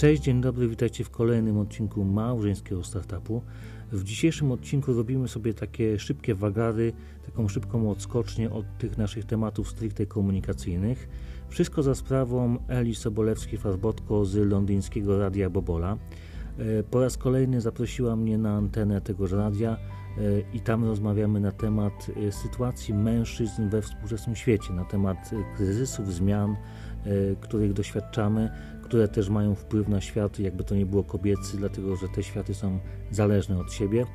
Cześć, dzień dobry, witajcie w kolejnym odcinku małżeńskiego startupu. W dzisiejszym odcinku robimy sobie takie szybkie wagary, taką szybką odskocznię od tych naszych tematów stricte komunikacyjnych. Wszystko za sprawą Eli Sobolewskiej-Farbotko z londyńskiego Radia Bobola. E, po raz kolejny zaprosiła mnie na antenę tegoż radia e, i tam rozmawiamy na temat e, sytuacji mężczyzn we współczesnym świecie, na temat kryzysów, zmian, których doświadczamy, które też mają wpływ na świat, jakby to nie było kobiecy, dlatego że te światy są zależne od siebie.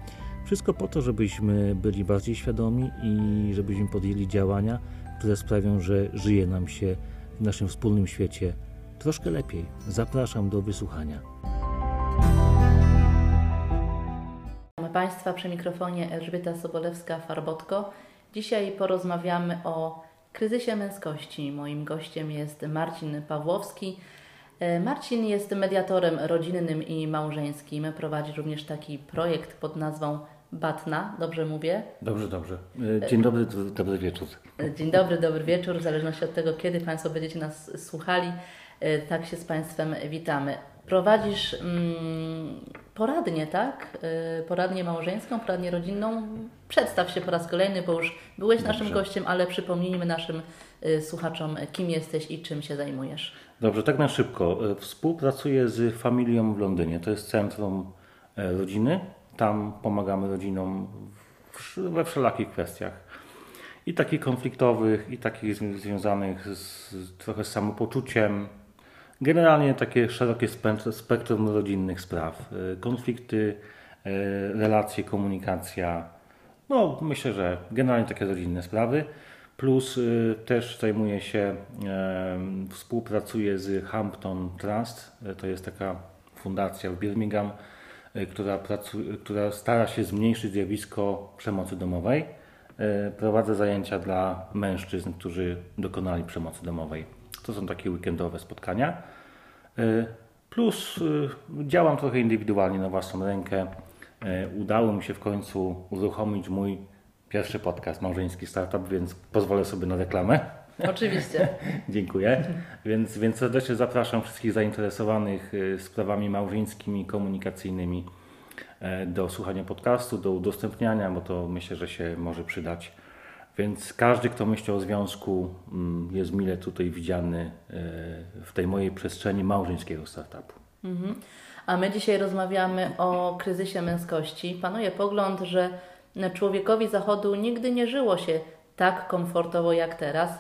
Wszystko po to, żebyśmy byli bardziej świadomi i żebyśmy podjęli działania, które sprawią, że żyje nam się w naszym wspólnym świecie troszkę lepiej. Zapraszam do wysłuchania. Mamy Państwa przy mikrofonie Elżbieta Sobolewska-Farbotko. Dzisiaj porozmawiamy o kryzysie męskości. Moim gościem jest Marcin Pawłowski. E, Marcin jest mediatorem rodzinnym i małżeńskim. Prowadzi również taki projekt pod nazwą Batna, dobrze mówię? Dobrze, dobrze. E, dzień dobry, dobry wieczór. E, dzień dobry, dobry wieczór. W zależności od tego, kiedy Państwo będziecie nas słuchali, tak się z Państwem witamy. Prowadzisz mm, poradnię, tak? Poradnię małżeńską, poradnię rodzinną. Przedstaw się po raz kolejny, bo już byłeś Dobrze. naszym gościem, ale przypomnijmy naszym słuchaczom, kim jesteś i czym się zajmujesz. Dobrze, tak na szybko. E, współpracuję z Familią w Londynie. To jest centrum e, rodziny. Tam pomagamy rodzinom we wszelakich kwestiach. I takich konfliktowych, i takich związanych z, trochę z samopoczuciem. Generalnie takie szerokie spektrum rodzinnych spraw. E, konflikty, relacje, komunikacja. No, myślę, że generalnie takie rodzinne sprawy. Plus y, też zajmuję się, współpracuję z Hampton Trust, e, to jest taka fundacja w Birmingham, e, która, pracuje, która stara się zmniejszyć zjawisko przemocy domowej. Prowadzę zajęcia dla mężczyzn, którzy dokonali przemocy domowej. To są takie weekendowe spotkania. Plus działam trochę indywidualnie na własną rękę. Udało mi się w końcu uruchomić mój pierwszy podcast Małżeński Startup, więc pozwolę sobie na reklamę. Oczywiście. Dziękuję. Więc, więc serdecznie zapraszam wszystkich zainteresowanych y, sprawami małżeńskimi, komunikacyjnymi e, do słuchania podcastu, do udostępniania, bo to myślę, że się może przydać. Więc każdy, kto myśli o związku, mm, jest mile tutaj widziany e, w tej mojej przestrzeni małżeńskiego startupu. Mhm. A my dzisiaj rozmawiamy o kryzysie męskości. Panuje pogląd, że człowiekowi Zachodu nigdy nie żyło się tak komfortowo jak teraz.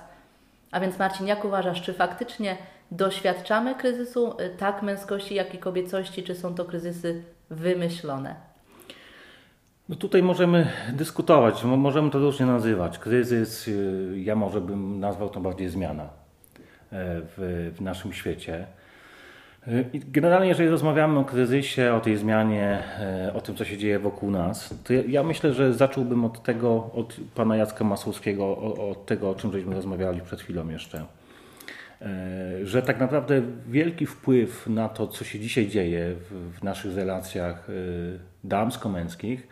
A więc Marcin, jak uważasz, czy faktycznie doświadczamy kryzysu y, tak męskości, jak i kobiecości, czy są to kryzysy wymyślone? No tutaj możemy dyskutować, możemy to różnie nazywać. Kryzys, y, ja może bym nazwał to bardziej zmiana e, w, w naszym świecie. Generalnie, jeżeli rozmawiamy o kryzysie, o tej zmianie, e, o tym, co się dzieje wokół nas, to ja myślę, że zacząłbym od tego, od pana Jacka Masłowskiego, od tego, o czym żeśmy rozmawiali przed chwilą jeszcze. E, że tak naprawdę wielki wpływ na to, co się dzisiaj dzieje w, naszych relacjach e, damsko-męskich,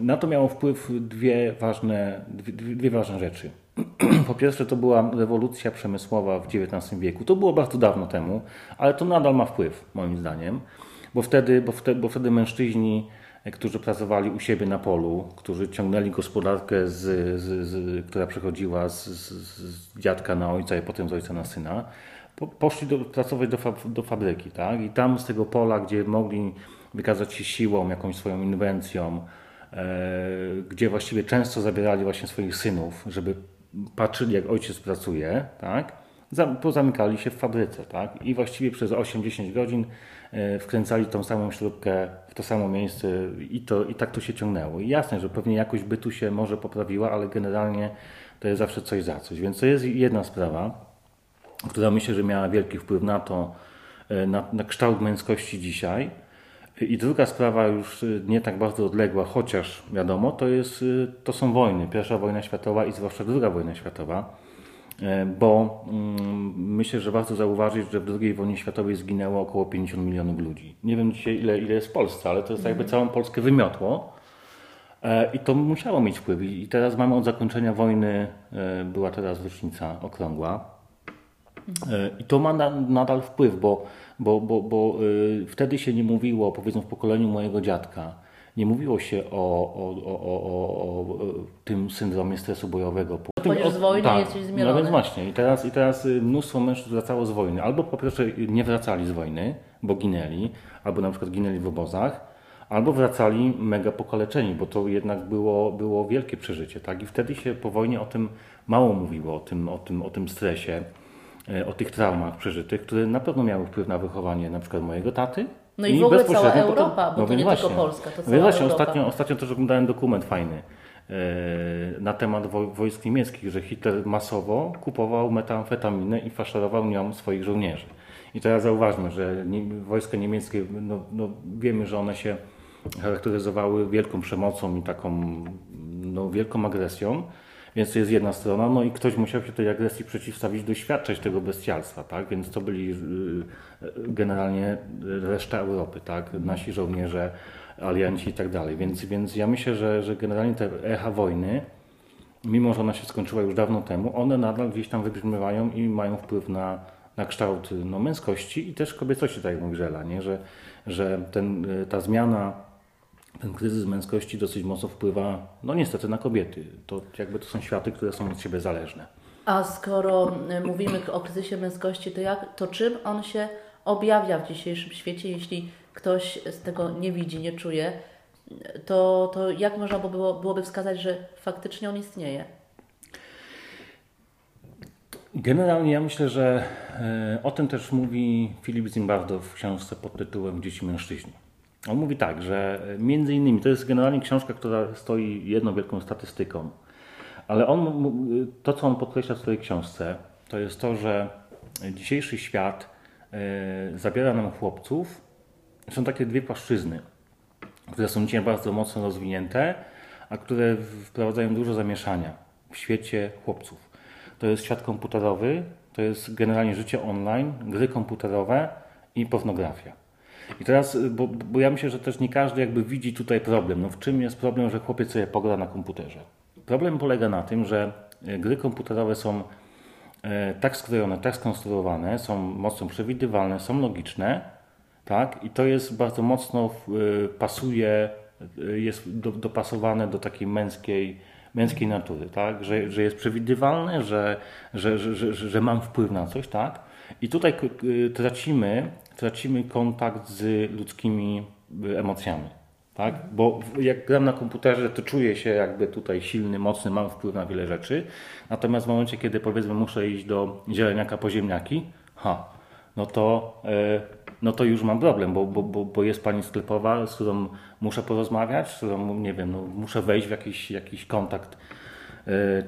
na to miało wpływ dwie ważne, dwie, dwie ważne rzeczy. Po pierwsze, to była rewolucja przemysłowa w XIX wieku. To było bardzo dawno temu, ale to nadal ma wpływ, moim zdaniem, bo wtedy, bo wtedy, bo wtedy mężczyźni, którzy pracowali u siebie na polu, którzy ciągnęli gospodarkę, z, z, z która przechodziła z, z, dziadka na ojca i potem z ojca na syna, po, poszli do, pracować do, do fabryki. Tak? I tam z tego pola, gdzie mogli wykazać się siłą, jakąś swoją inwencją, e, gdzie właściwie często zabierali właśnie swoich synów, żeby patrzyli, jak ojciec pracuje, tak? pozamykali się w fabryce tak? i właściwie przez 8-10 godzin e, wkręcali tą samą śrubkę w to samo miejsce i, to, i tak to się ciągnęło. I jasne, że pewnie jakość bytu się może poprawiła, ale generalnie to jest zawsze coś za coś. Więc to jest jedna sprawa, która myślę, że miała wielki wpływ na to, e, na, na kształt męskości dzisiaj. I druga sprawa, już y, nie tak bardzo odległa, chociaż wiadomo, to, jest, y, to są wojny. Pierwsza wojna światowa i zwłaszcza druga wojna światowa. E, bo mm, myślę, że warto zauważyć, że w II wojnie światowej zginęło około 50 milionów ludzi. Nie wiem dzisiaj ile, ile jest w Polsce, ale to jest jakby całą Polskę wymiotło. E, I to musiało mieć wpływ. I teraz mamy od zakończenia wojny, e, była teraz rocznica okrągła. I to ma na, nadal wpływ, bo, bo, bo, bo y, wtedy się nie mówiło, powiedzmy w pokoleniu mojego dziadka, nie mówiło się o, o, o, o, o, o tym syndromie stresu bojowego. Po tym, z wojny tak, jesteś No zmielony. więc właśnie. I teraz, I teraz y, mnóstwo mężczyzn wracało z wojny. Albo po pierwsze nie wracali z wojny, bo ginęli, albo na przykład ginęli w obozach, albo wracali mega pokaleczeni, bo to jednak było, było wielkie przeżycie. Tak? I wtedy się po wojnie o tym mało mówiło, o tym, o tym, o tym stresie, o tych traumach przeżytych, które na pewno miały wpływ na wychowanie na przykład mojego taty. No i w ogóle cała potem- Europa, bo to więc nie tylko Polska, to No cała właśnie, Europa. ostatnio, ostatnio też oglądałem dokument fajny e, na temat wo- wojsk niemieckich, że Hitler masowo kupował metamfetaminę i faszerował nią swoich żołnierzy. I teraz zauważmy, że wojska niemieckie, no, no, wiemy, że one się charakteryzowały wielką przemocą i taką no, wielką agresją, więc to jest jedna strona, no i ktoś musiał się tej agresji przeciwstawić, doświadczać tego bestialstwa, tak? Więc to byli y, y, generalnie reszta Europy, tak? Nasi żołnierze, alianci i tak dalej. Więc, więc ja myślę, że, że generalnie te echa wojny, mimo że ona się skończyła już dawno temu, one nadal gdzieś tam wybrzmiewają i mają wpływ na, na kształt no, męskości i też kobiecości, tak jak mówi Żela, nie? Że, że ten, y, ta zmiana, ten kryzys męskości dosyć mocno wpływa, no niestety, na kobiety. To jakby to są światy, które są od siebie zależne. A skoro y, mówimy o kryzysie męskości, to, jak, to czym on się objawia w dzisiejszym świecie, jeśli ktoś z tego nie widzi, nie czuje, to, to jak można by było, byłoby wskazać, że faktycznie on istnieje? Generalnie ja myślę, że e, o tym też mówi Filip Zimbardo w książce pod tytułem Dzieci mężczyźni. On mówi tak, że między innymi to jest generalnie książka, która stoi jedną wielką statystyką, ale on, to co on podkreśla w swojej książce, to jest to, że dzisiejszy świat e, zabiera nam chłopców. Są takie dwie płaszczyzny, które są dzisiaj bardzo mocno rozwinięte, a które wprowadzają dużo zamieszania w świecie chłopców. To jest świat komputerowy, to jest generalnie życie online, gry komputerowe i pornografia. I teraz, y, bo, bo ja myślę, że też nie każdy jakby widzi tutaj problem. No w czym jest problem, że chłopiec sobie pogra na komputerze? Problem polega na tym, że y, gry komputerowe są e, tak skrojone, tak skonstruowane, są mocno przewidywalne, są logiczne, tak? I to jest bardzo mocno y, pasuje, y, jest do, dopasowane do takiej męskiej, męskiej natury, tak? Że, że jest przewidywalne, że, że, że, że, że mam wpływ na coś, tak? I tutaj y, tracimy, tracimy kontakt z ludzkimi y, emocjami. Tak? Bo jak gram na komputerze, to czuję się jakby tutaj silny, mocny, mam wpływ na wiele rzeczy. Natomiast w momencie, kiedy powiedzmy muszę iść do zieleniaka po ziemniaki, ha, no to, e, no to już mam problem, bo, bo, bo, jest pani sklepowa, z którą muszę porozmawiać, z którą, nie wiem, no, muszę wejść w jakiś, jakiś kontakt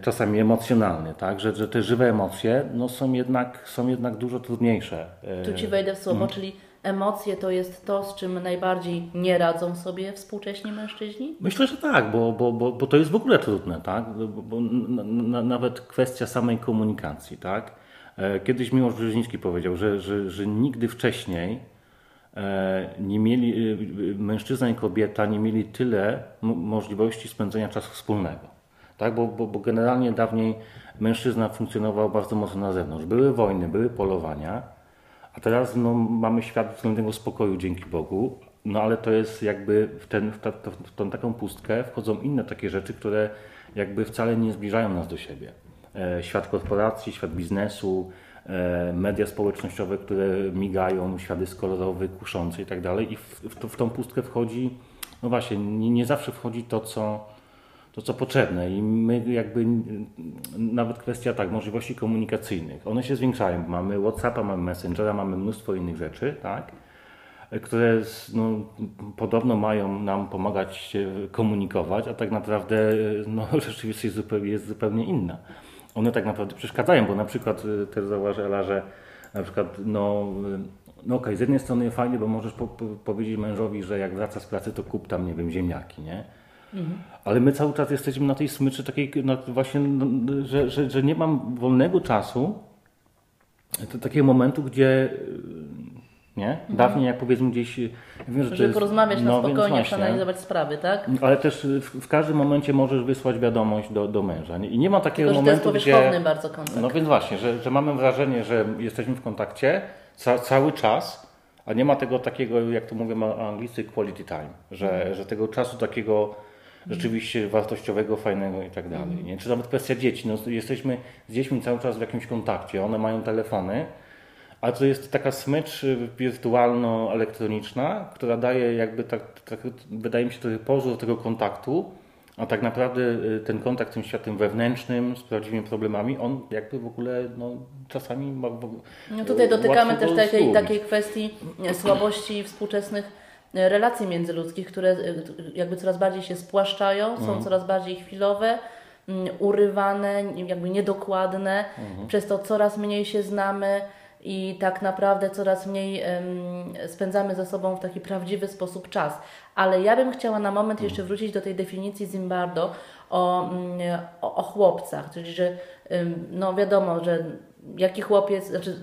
czasami emocjonalny, tak? Że, że te żywe emocje no, są, jednak, są jednak dużo trudniejsze. e, Tu Ci wejdę w słowo, Mhm. czyli emocje to jest to, z czym najbardziej nie radzą sobie współcześni mężczyźni? Myślę, że tak, bo, bo, bo, bo to jest w ogóle trudne, tak? Bo, bo n- n- nawet kwestia samej komunikacji, tak? E, Kiedyś Miłosz Brzeziński powiedział, że, że, że nigdy wcześniej e, nie mieli, e, mężczyzna i kobieta nie mieli tyle mo- możliwości spędzenia czasu wspólnego. Tak? Bo, bo, bo generalnie dawniej mężczyzna funkcjonował bardzo mocno na zewnątrz. Były wojny, były polowania, a teraz no, mamy świat względnego spokoju dzięki Bogu, no ale to jest jakby w, ten, w, ta, w tą taką pustkę wchodzą inne takie rzeczy, które jakby wcale nie zbliżają nas do siebie. E, świat korporacji, świat biznesu, e, media społecznościowe, które migają, świat jest kolorowy, kuszący i tak dalej i w, w, to, w tą pustkę wchodzi, no właśnie, nie, nie zawsze wchodzi to, co to, co potrzebne i my jakby nawet kwestia tak, możliwości komunikacyjnych, one się zwiększają. Mamy Whatsappa, mamy Messengera, mamy mnóstwo innych rzeczy, tak, które no, podobno mają nam pomagać się komunikować, a tak naprawdę no, rzeczywistość jest zupełnie, jest zupełnie inna. One tak naprawdę przeszkadzają, bo na przykład y, też zauważyła, że na przykład no, y, no okej, z jednej strony fajnie, bo możesz po, po, powiedzieć mężowi, że jak wraca z pracy, to kup tam, nie wiem, ziemniaki, nie? Ale my cały czas jesteśmy na tej smyczy takiej, no, właśnie, no, że, że, że nie mam wolnego czasu, to takiego momentu, gdzie y, Nie? Mhm. Dawniej jak powiedzmy gdzieś... Wiem, że Żeby jest, porozmawiać no, na spokojnie, przeanalizować sprawy, tak? Ale też w, w, każdym momencie możesz wysłać wiadomość do, do męża. I nie ma takiego Tylko, momentu, to jest gdzie... bardzo kontakt. No więc właśnie, że, że mamy wrażenie, że jesteśmy w kontakcie ca, cały czas, a nie ma tego takiego, jak to mówią anglicy, quality time. Że, mhm. że tego czasu takiego rzeczywiście wartościowego, fajnego i tak dalej. Nie? Czy nawet kwestia dzieci. No, jesteśmy z dziećmi cały czas w jakimś kontakcie, one mają telefony, a to jest taka smycz wirtualno-elektroniczna, która daje jakby tak, tak, wydaje mi się trochę pozór tego kontaktu, a tak naprawdę y, ten kontakt z tym światem wewnętrznym, z prawdziwymi problemami, on jakby w ogóle no, czasami ma. No tutaj dotykamy też takiej, takiej kwestii słabości współczesnych y, relacji międzyludzkich, które y, jakby coraz bardziej się spłaszczają, są mhm. coraz bardziej chwilowe, mm, urywane, jakby niedokładne, mhm. przez to coraz mniej się znamy i tak naprawdę coraz mniej um, spędzamy ze sobą w taki prawdziwy sposób czas. Ale ja bym chciała na moment jeszcze mm. wrócić do tej definicji Zimbardo o, mm, o, o chłopcach, czyli że um, no wiadomo, że jaki chłopiec, znaczy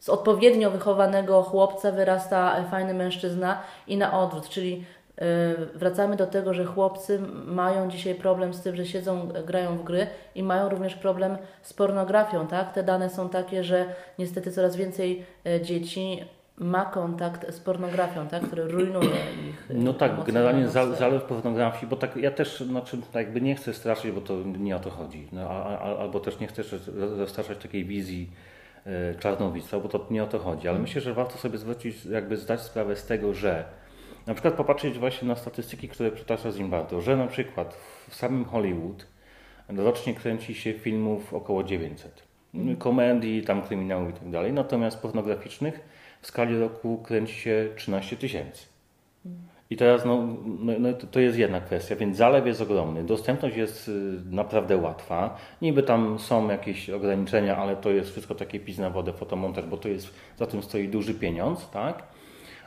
z odpowiednio wychowanego chłopca wyrasta fajny mężczyzna i na odwrót, czyli Y, wracamy do tego, że chłopcy mają dzisiaj problem z tym, że siedzą, grają w gry i mają również problem z pornografią, tak? Te dane są takie, że niestety coraz więcej y, dzieci ma kontakt z pornografią, tak? który rujnuje ich. Y, no tak, generalnie zalew pornografii, bo tak ja też znaczy, tak jakby nie chcę straszyć, bo to nie o to chodzi. No, a, a, albo też nie chcę zastraszać takiej wizji czarnowictwa, bo to nie o to chodzi. Ale myślę, że warto sobie zwrócić, jakby zdać sprawę z tego, że na przykład popatrzeć właśnie na statystyki, które przytacza Zimbardo, że na przykład w samym Hollywood rocznie kręci się filmów około 900. Mm. Komedii, tam kryminałów i tak dalej. Natomiast pornograficznych w skali roku kręci się 13 tysięcy. I teraz no, no, no, to jest jedna kwestia, więc zalew jest ogromny. Dostępność jest y, naprawdę łatwa. Niby tam są jakieś ograniczenia, ale to jest wszystko takie pis na wodę, fotomontaż, bo to jest, za tym stoi duży pieniądz, tak?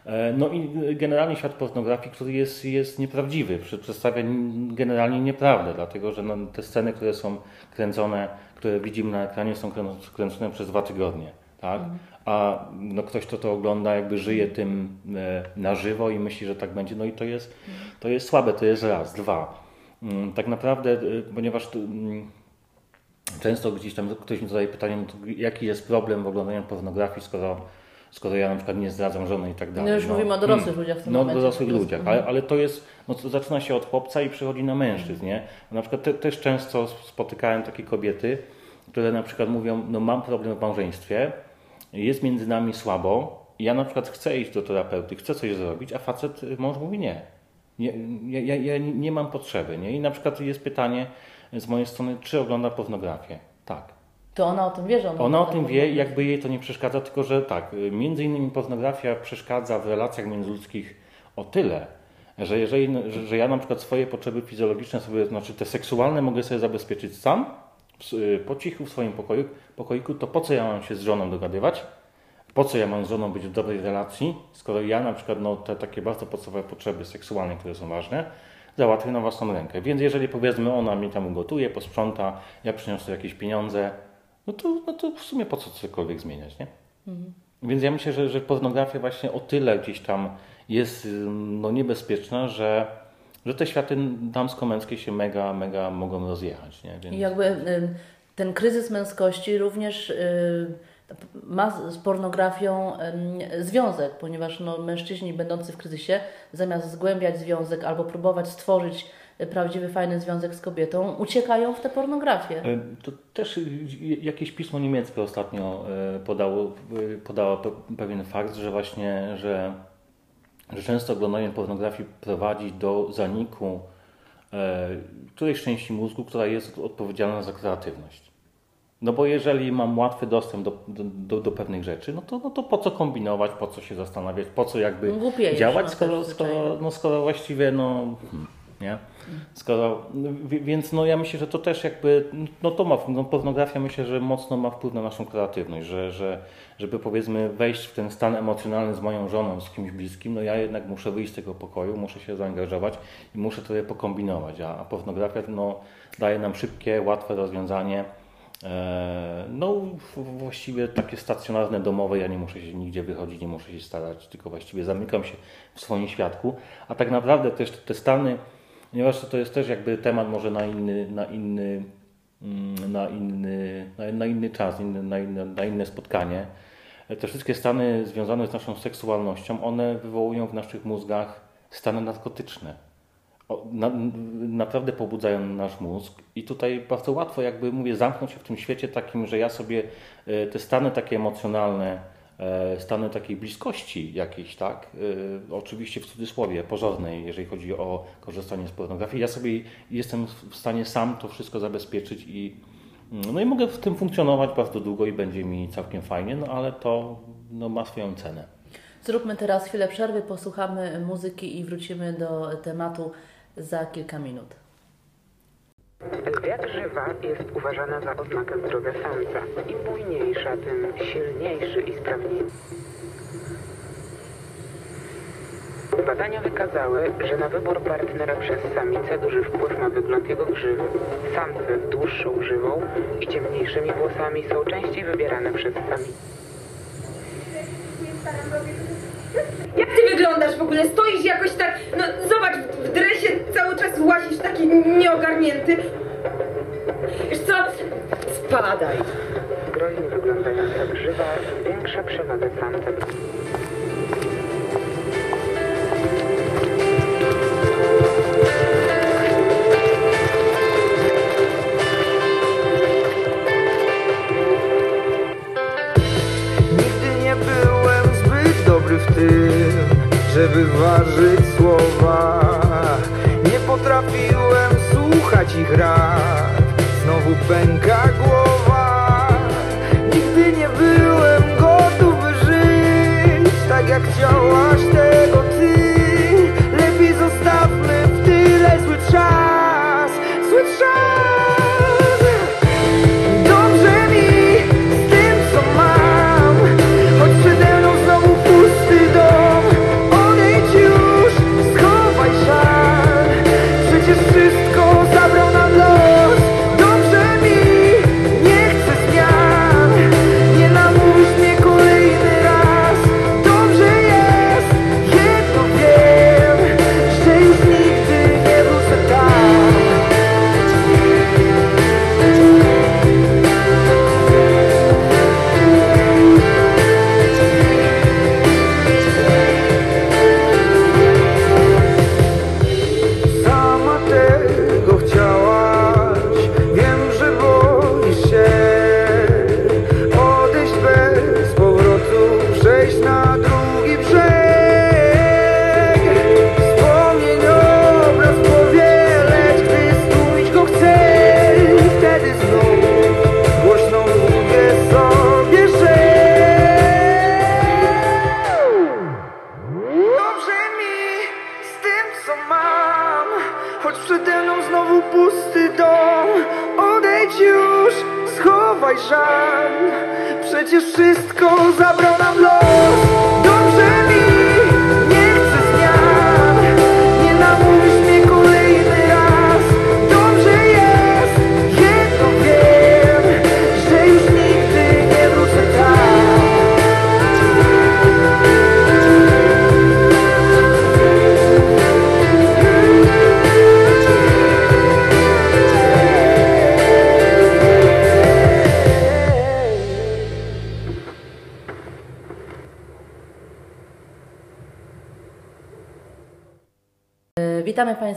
E, no i generalnie świat pornografii, który jest, jest nieprawdziwy, przedstawia generalnie nieprawdę, dlatego że no, te sceny, które są kręcone, które widzimy na ekranie, są kręcone przez dwa tygodnie. Tak? A no, ktoś, kto to ogląda, jakby żyje tym e, na żywo i myśli, że tak będzie. No i to jest, to jest słabe, to jest raz. Dwa. Mm, tak naprawdę, e, ponieważ mm, często gdzieś tam ktoś mi zadaje pytanie, no jaki jest problem w oglądaniu pornografii, skoro skoro ja na przykład nie zdradzam żony i tak dalej. No już no, mówimy o dorosłych hmm. ludziach w tym No momencie. o dorosłych ludziach, ale, ale to jest, no to zaczyna się od chłopca i przychodzi na mężczyzn, nie? Na przykład te, też często spotykałem takie kobiety, które na przykład mówią, no mam problem w małżeństwie, jest między nami słabo, ja na przykład chcę iść do terapeuty, chcę coś zrobić, a facet, mąż mówi nie. nie ja, ja, ja nie mam potrzeby, nie? I na przykład jest pytanie z mojej strony, czy ogląda pornografię? Tak. To ona o tym wie, że ona, ona o tym wie, jakby jej to nie przeszkadza, tylko że tak, między innymi pornografia przeszkadza w relacjach międzyludzkich o tyle, że jeżeli, że, że ja na przykład swoje potrzeby fizjologiczne sobie, znaczy te seksualne mogę sobie zabezpieczyć sam, po cichu w swoim pokoju, pokoiku, to po co ja mam się z żoną dogadywać? Po co ja mam z żoną być w dobrej relacji, skoro ja na przykład no, te takie bardzo podstawowe potrzeby seksualne, które są ważne, załatwię na własną rękę. Więc jeżeli powiedzmy ona mi tam ugotuje, posprząta, ja przyniosę jakieś pieniądze, no to, no to w sumie po co cokolwiek zmieniać, nie? Mhm. Więc ja myślę, że, że pornografia właśnie o tyle gdzieś tam jest no, niebezpieczna, że, że te światy damsko-męskie się mega, mega mogą rozjechać. Nie? Więc... I jakby ten kryzys męskości również y, ma z pornografią związek, ponieważ no, mężczyźni będący w kryzysie, zamiast zgłębiać związek albo próbować stworzyć prawdziwy, fajny związek z kobietą, uciekają w tę pornografię. To też jakieś pismo niemieckie ostatnio podało, podało pewien fakt, że właśnie, że, że często oglądanie pornografii prowadzi do zaniku którejś części mózgu, która jest odpowiedzialna za kreatywność. No bo jeżeli mam łatwy dostęp do, do, do, pewnych rzeczy, no to, no to po co kombinować, po co się zastanawiać, po co jakby działać, skoro, skoro, no skoro właściwie no... Hmm nie? Skoro, więc no ja myślę, że to też jakby, no to ma, no pornografia myślę, że mocno ma wpływ na naszą kreatywność, że, że żeby powiedzmy wejść w ten stan emocjonalny z moją żoną, z kimś bliskim, no ja jednak muszę wyjść z tego pokoju, muszę się zaangażować i muszę trochę pokombinować, a, a pornografia no, daje nam szybkie, łatwe rozwiązanie E, no, właściwie takie stacjonarne, domowe, ja nie muszę się nigdzie wychodzić, nie muszę się starać, tylko właściwie zamykam się w swoim świadku. A tak naprawdę też te stany, ponieważ to jest też jakby temat może na inny, na inny, mm, na inny, na, inny czas, na, inne, na inne spotkanie. Te wszystkie stany związane z naszą seksualnością, one wywołują w naszych mózgach stany narkotyczne na, naprawdę pobudzają nasz mózg i tutaj bardzo łatwo jakby mówię zamknąć się w tym świecie takim, że ja sobie e, te stany takie emocjonalne, e, stany takiej bliskości jakiejś, tak, e, oczywiście w cudzysłowie, porządnej, jeżeli chodzi o korzystanie z pornografii, ja sobie jestem w stanie sam to wszystko zabezpieczyć i no i mogę w tym funkcjonować bardzo długo i będzie mi całkiem fajnie, no ale to no, ma swoją cenę. Zróbmy teraz chwilę przerwy, posłuchamy muzyki i wrócimy do tematu za kilka minut. Lwia drżywa jest uważana za oznakę zdrowia samca. Im bujniejsza, tym silniejszy i sprawniejszy. Badania wykazały, że na wybór partnera przez samicę duży wpływ ma wygląd jego grzywy. Samce z dłuższą grzywą i ciemniejszymi włosami są częściej wybierane przez samicę. Jak ty wyglądasz w ogóle? Stoisz jakoś tak, no zobacz, w dresie cały czas łazisz taki nieogarnięty. Wiesz co? Spadaj. Groźnie wyglądająca grzywa zwiększa przewagę samca. żeby ważyć słowa. Nie potrafiłem słuchać ich rad. Znowu pęka głowa. Nigdy nie byłem gotów żyć Tak jak chciałaś tego ty. Lepiej zostawmy w tyle zły czas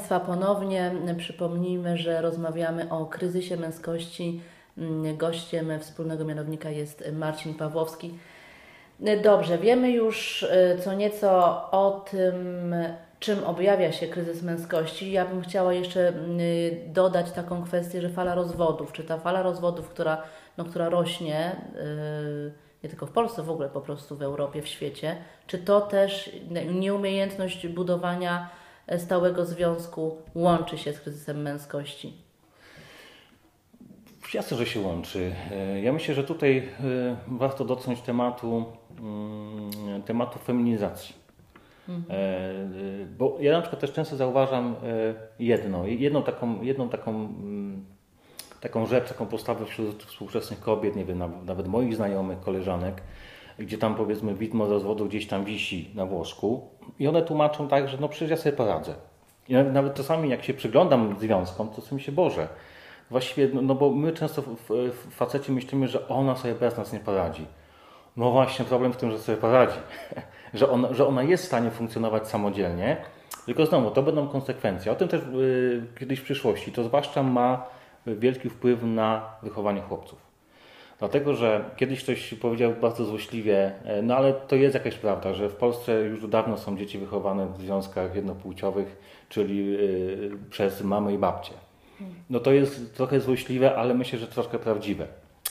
Państwa ponownie. Przypomnijmy, że rozmawiamy o kryzysie męskości. Gościem wspólnego mianownika jest Marcin Pawłowski. Dobrze, wiemy już e, co nieco o tym, czym objawia się kryzys męskości. Ja bym chciała jeszcze dodać taką kwestię, że fala rozwodów, czy ta fala rozwodów, która, no, która rośnie, e, nie tylko w Polsce, w ogóle po prostu w Europie, w świecie, czy to też nieumiejętność budowania stałego związku łączy się z kryzysem męskości? Jasne, że się łączy. E, ja myślę, że tutaj e, warto dotknąć tematu, mm, tematu feminizacji. Mhm. E, bo ja na przykład też często zauważam jedno, jedną taką, jedną taką mm, taką rzecz, taką postawę wśród współczesnych kobiet, nie wiem, naw- nawet moich znajomych, koleżanek, gdzie tam powiedzmy widmo rozwodu gdzieś tam wisi na włosku i one tłumaczą tak, że no przecież ja sobie poradzę. I nawet, czasami jak się przyglądam związkom, to sobie się Boże. Właściwie, no, no bo my często w, w, myślimy, że ona sobie bez nas nie poradzi. No właśnie, problem w tym, że sobie poradzi. że, ona, że ona jest w stanie funkcjonować samodzielnie, tylko znowu, to będą konsekwencje. O tym też y, kiedyś w przyszłości. To zwłaszcza ma wielki wpływ na wychowanie chłopców. Dlatego, że kiedyś ktoś powiedział bardzo złośliwie, e, no ale to jest jakaś prawda, że w Polsce już dawno są dzieci wychowane w związkach jednopłciowych, czyli y, przez mamę i babcię. No to jest trochę złośliwe, ale myślę, że troszkę prawdziwe.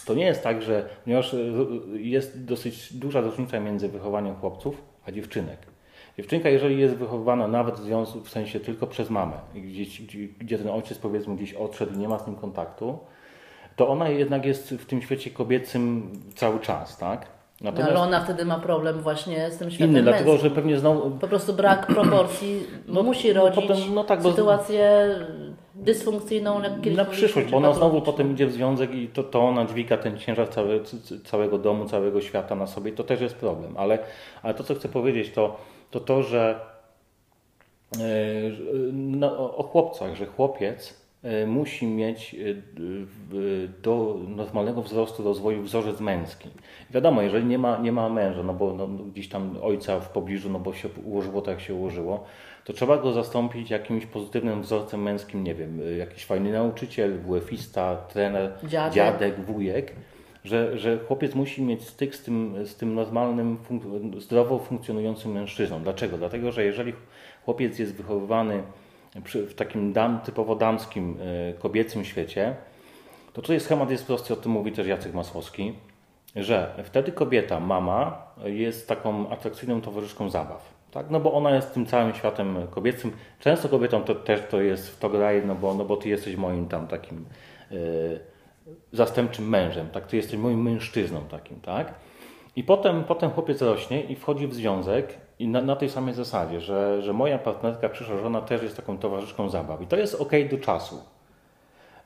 To nie jest tak, że ponieważ y, jest dosyć duża różnica między wychowaniem chłopców a dziewczynek. Dziewczynka, jeżeli jest wychowywana nawet w związku, w sensie tylko przez mamę, gdzie, gdzie ten ojciec powiedzmy gdzieś odszedł i nie ma z nim kontaktu, to ona jednak jest w tym świecie kobiecym cały czas, tak? No, ale ona wtedy ma problem właśnie z tym światem inny, dlatego męskim. że pewnie znowu Po prostu brak proporcji No, musi no rodzić potem, no tak, bo- sytuację dysfunkcyjną na przyszłość, bo ona znowu potem idzie w związek i to, to ona dźwiga ten ciężar całe, c- c- całego domu, całego świata na sobie. To też jest problem. Ale, ale to, co chcę powiedzieć, to to, to że e, no, o- chłopcach, że chłopiec musi mieć e, do normalnego wzrostu, rozwoju wzorzec męski. Wiadomo, jeżeli nie ma, nie ma męża, no bo no, gdzieś tam ojca w pobliżu, no bo się ułożyło tak, jak się ułożyło, to trzeba go zastąpić jakimś pozytywnym wzorcem męskim, nie wiem, y, jakiś fajny nauczyciel, WF-ista, trener, Dziadek. dziadek wujek, że, że chłopiec musi mieć styk z tym, z tym normalnym, zdrowo funkcjonującym mężczyzną. Dlaczego? Dlatego, że jeżeli chłopiec jest wychowywany przy, w takim dam, typowo damskim, y, kobiecym świecie, to tutaj schemat jest prosty, o tym mówi też Jacek Masłowski, że wtedy kobieta, mama jest taką atrakcyjną towarzyszką zabaw. Tak? No bo ona jest tym całym światem kobiecym. Często kobietom to też to jest w to graje, no bo, no bo ty jesteś moim tam takim y, zastępczym mężem, tak? Ty jesteś moim mężczyzną takim, tak? I potem, potem chłopiec rośnie i wchodzi w związek i na, na tej samej zasadzie, że, że moja partnerka, przyszła żona też jest taką towarzyszką zabaw. I to jest ok do czasu.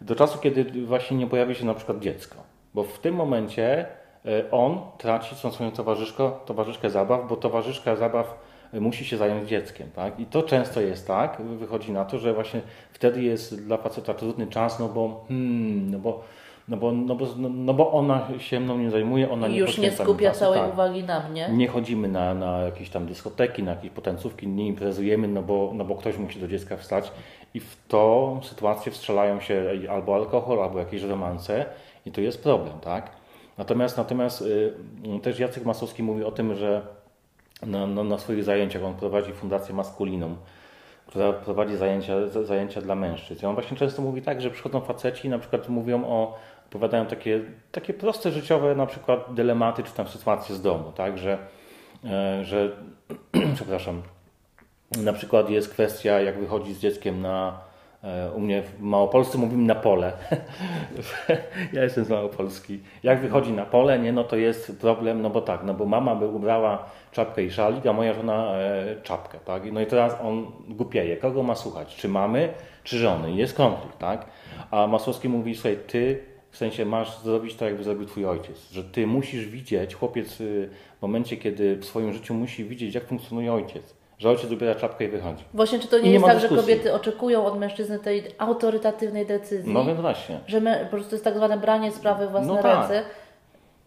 Do czasu, kiedy właśnie nie pojawi się na przykład dziecko. Bo w tym momencie e, on traci tą swoją towarzyszkę, towarzyszkę zabaw, bo towarzyszka zabaw e, musi się zająć dzieckiem. Tak? I to często jest tak, wychodzi na to, że właśnie wtedy jest dla faceta trudny czas, no bo, hmm, no bo, no bo, no bo, no bo ona się mną nie zajmuje, ona I nie już nie skupia czasu, całej tak. uwagi na mnie. Nie chodzimy na, na jakieś tam dyskoteki, na jakieś potencówki, nie imprezujemy, no bo, no bo ktoś musi do dziecka wstać i w tą sytuację wstrzelają się albo alkohol, albo jakieś romanse i to jest problem, tak? Natomiast, natomiast y, też Jacek Masowski mówi o tym, że na, na, na swoich zajęciach on prowadzi Fundację Maskuliną, która prowadzi zajęcia, za- zajęcia dla mężczyzn. I on właśnie często mówi tak, że przychodzą faceci i na przykład mówią o, opowiadają takie, takie proste życiowe na przykład dylematy czy tam sytuacje z domu, tak, że, e, że przepraszam, na przykład jest kwestia, jak wychodzi z dzieckiem na, e, u mnie w Małopolsce mówimy na pole. ja jestem z Małopolski. Jak wychodzi na pole, nie, no to jest problem, no bo tak, no bo mama by ubrała czapkę i szalik, a moja żona e, czapkę, tak? No i teraz on głupieje. Kogo ma słuchać? Czy mamy, czy żony? I jest konflikt, tak? A Masłowski mówi, słuchaj, ty w sensie masz zrobić tak, jakby zrobił twój ojciec. Że ty musisz widzieć, chłopiec y, w momencie, kiedy w swoim życiu musi widzieć, jak funkcjonuje ojciec. Że ojciec ubiera czapkę i wychodzi. Właśnie, czy to nie, nie jest tak, że dyskusji. kobiety oczekują od mężczyzny tej autorytatywnej decyzji? No więc właśnie. Że my, po prostu jest tak zwane branie sprawy w własne No tak. ręce.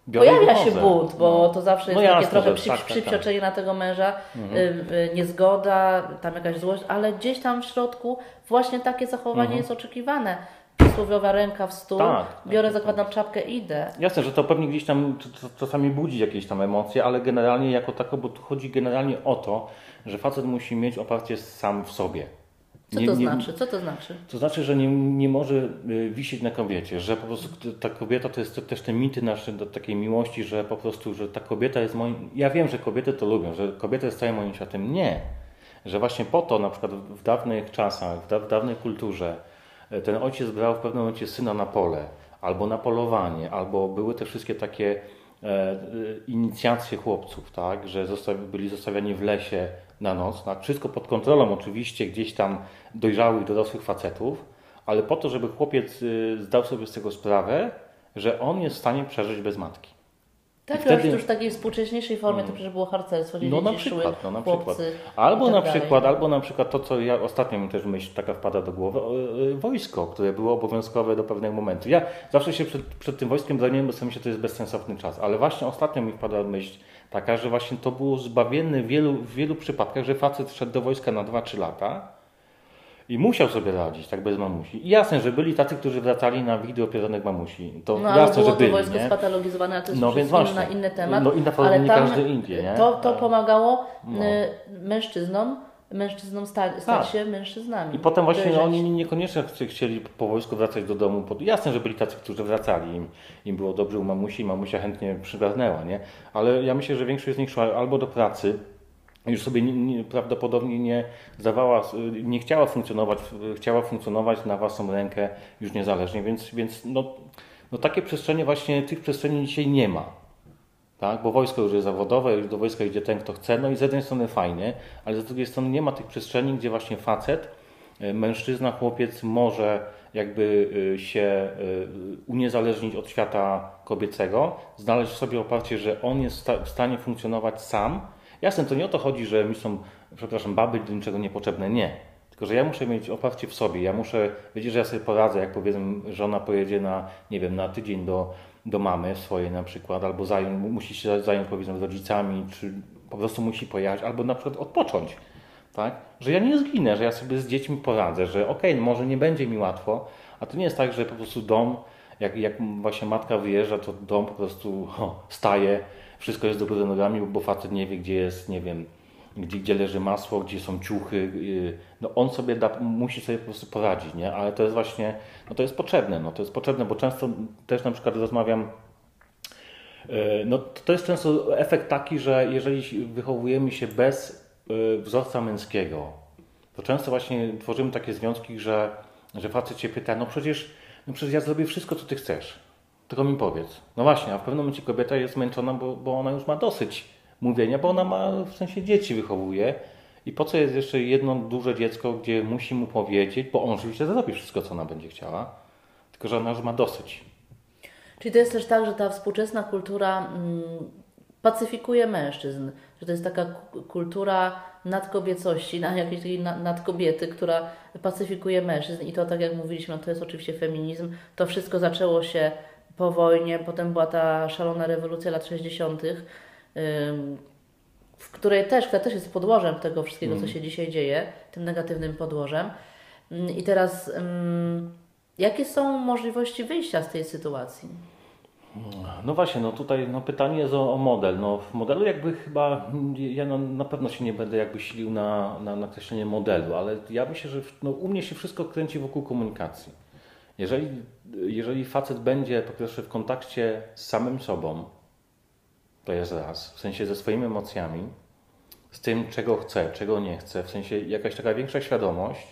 Biorę Pojawia się bunt, bo No. to zawsze No jest takie jasne, trochę że przy, tak, tak, Mhm. przypsioczenie na tego męża, y, y, niezgoda, tam jakaś złość, ale gdzieś tam w środku właśnie takie zachowanie jest oczekiwane. Przysłowiowa ręka w stół. Tak, tak, biorę, tak, zakładam czapkę, idę. Jasne, że to pewnie gdzieś tam czasami budzi jakieś tam emocje, ale generalnie jako tako, bo tu chodzi generalnie o to, że facet musi mieć oparcie sam w sobie. Co Nie- to nie- znaczy? Co to znaczy? To znaczy, że nie, nie może y, wisieć na kobiecie, że po prostu ta kobieta to jest też te mity nasze do takiej miłości, że po prostu, że ta kobieta jest moim... Ja wiem, że kobiety to lubią, że kobieta jest całym moim światem. Nie. Że właśnie po to na przykład w dawnych czasach, w, da, w dawnej kulturze ten ojciec brał w pewnym momencie syna na pole, albo na polowanie, albo były te wszystkie takie e, inicjacje chłopców, tak, że byli zostawiani w lesie na noc, tak, wszystko pod kontrolą oczywiście gdzieś tam dojrzałych, dorosłych facetów, ale po to, żeby chłopiec y, zdał sobie z tego sprawę, że on jest w stanie przeżyć bez matki. Tak, wtedy- już w takiej współcześniejszej formie to przecież było harcerstwo, No na dzieci szły, przykład, no na chłopcy przykład. Albo i tak na dalej. przykład, albo na przykład to, co ja ostatnio mi też myśl taka wpada do głowy, o, y, wojsko, które było obowiązkowe do pewnego momentu. Ja zawsze się przed, przed tym wojskiem broniłem, bo sobie to jest bezsensowny czas, ale właśnie ostatnio mi wpadła myśl taka, że właśnie to było zbawienne w wielu, w wielu przypadkach, że facet szedł do wojska na 2-3 lata i musiał sobie radzić, tak bez mamusi. I jasne, że byli tacy, którzy wracali na wideo opieronych mamusi. To No jasne, że byli, wojsko nie? spatologizowane, ale to jest No więc właśnie. inny temat. No inna ale nie każdy Indie, nie? To, to Ale- pomagało No. y, mężczyznom, mężczyznom sta, stać Tak. się mężczyznami. I potem właśnie no, oni niekoniecznie chci- chcieli po wojsku wracać do domu. Po- Jasne, że byli tacy, którzy wracali, im, im było dobrze u mamusi, mamusia chętnie przygarnęła, nie? Ale ja myślę, że większość z nich szła albo do pracy, już sobie nie, nie, prawdopodobnie nie zdawała, nie chciała funkcjonować, chciała funkcjonować na własną rękę już niezależnie, więc, więc no, no takie przestrzenie właśnie, tych przestrzeni dzisiaj nie ma. Tak? Bo wojsko już jest zawodowe, już do wojska idzie ten, kto chce. No i z jednej strony fajnie, ale z drugiej strony nie ma tych przestrzeni, gdzie właśnie facet, e, mężczyzna, chłopiec może jakby e, się e, uniezależnić od świata kobiecego, znaleźć sobie oparcie, że on jest w stanie funkcjonować sam. Jasne, to nie o to chodzi, że mi są, przepraszam, baby do niczego niepotrzebne. Nie. Tylko, że ja muszę mieć oparcie w sobie. Ja muszę wiedzieć, że ja sobie poradzę, jak powiedzmy, żona pojedzie na, nie wiem, na tydzień do, do mamy swojej na przykład, albo zająć, musi się zająć powiedzmy rodzicami, czy po prostu musi pojechać, albo na przykład odpocząć. Tak? Że ja nie zginę, że ja sobie z dziećmi poradzę, że okej, no może nie będzie mi łatwo, a to nie jest tak, że po prostu dom, jak, jak właśnie matka wyjeżdża, to dom po prostu o, staje, wszystko jest do góry nogami, bo facet nie wie, gdzie jest, nie wiem, gdzie, gdzie leży masło, gdzie są ciuchy. yy, No on sobie da, musi sobie po prostu poradzić, nie? Ale to jest właśnie, no to jest potrzebne, no to jest potrzebne, bo często też na przykład rozmawiam yy, no to jest często efekt taki, że jeżeli wychowujemy się bez yy, wzorca męskiego, to często właśnie tworzymy takie związki, że, że facet się pyta, no przecież, no przecież ja zrobię wszystko, co ty chcesz. Tylko mi powiedz. No właśnie, a w pewnym momencie kobieta jest zmęczona, bo, bo ona już ma dosyć mówienia, bo ona ma w sensie dzieci wychowuje. I po co jest jeszcze jedno duże dziecko, gdzie musi mu powiedzieć, bo on oczywiście zrobi wszystko, co ona będzie chciała, tylko że ona już ma dosyć. Czyli to jest też tak, że ta współczesna kultura mm, pacyfikuje mężczyzn, że to jest taka ku- kultura nadkobiecości, na jakiejś nadkobiety, która pacyfikuje mężczyzn i to tak jak mówiliśmy, no to jest oczywiście feminizm. To wszystko zaczęło się po wojnie, potem była ta szalona rewolucja lat 60., ym, w której też, która też jest podłożem tego wszystkiego, co się dzisiaj dzieje, tym negatywnym podłożem. Ym, I teraz jakie są możliwości wyjścia z tej sytuacji? No właśnie, no tutaj no pytanie jest o, o model. No w modelu jakby chyba, ja no, na pewno się nie będę jakby silił na, na nakreślenie modelu, ale ja myślę, że w- no, u mnie się wszystko kręci wokół komunikacji. Jeżeli, jeżeli facet będzie po pierwsze w kontakcie z samym sobą, to jest raz, w sensie ze swoimi emocjami, z tym czego chce, czego nie chce, w sensie jakaś taka większa świadomość,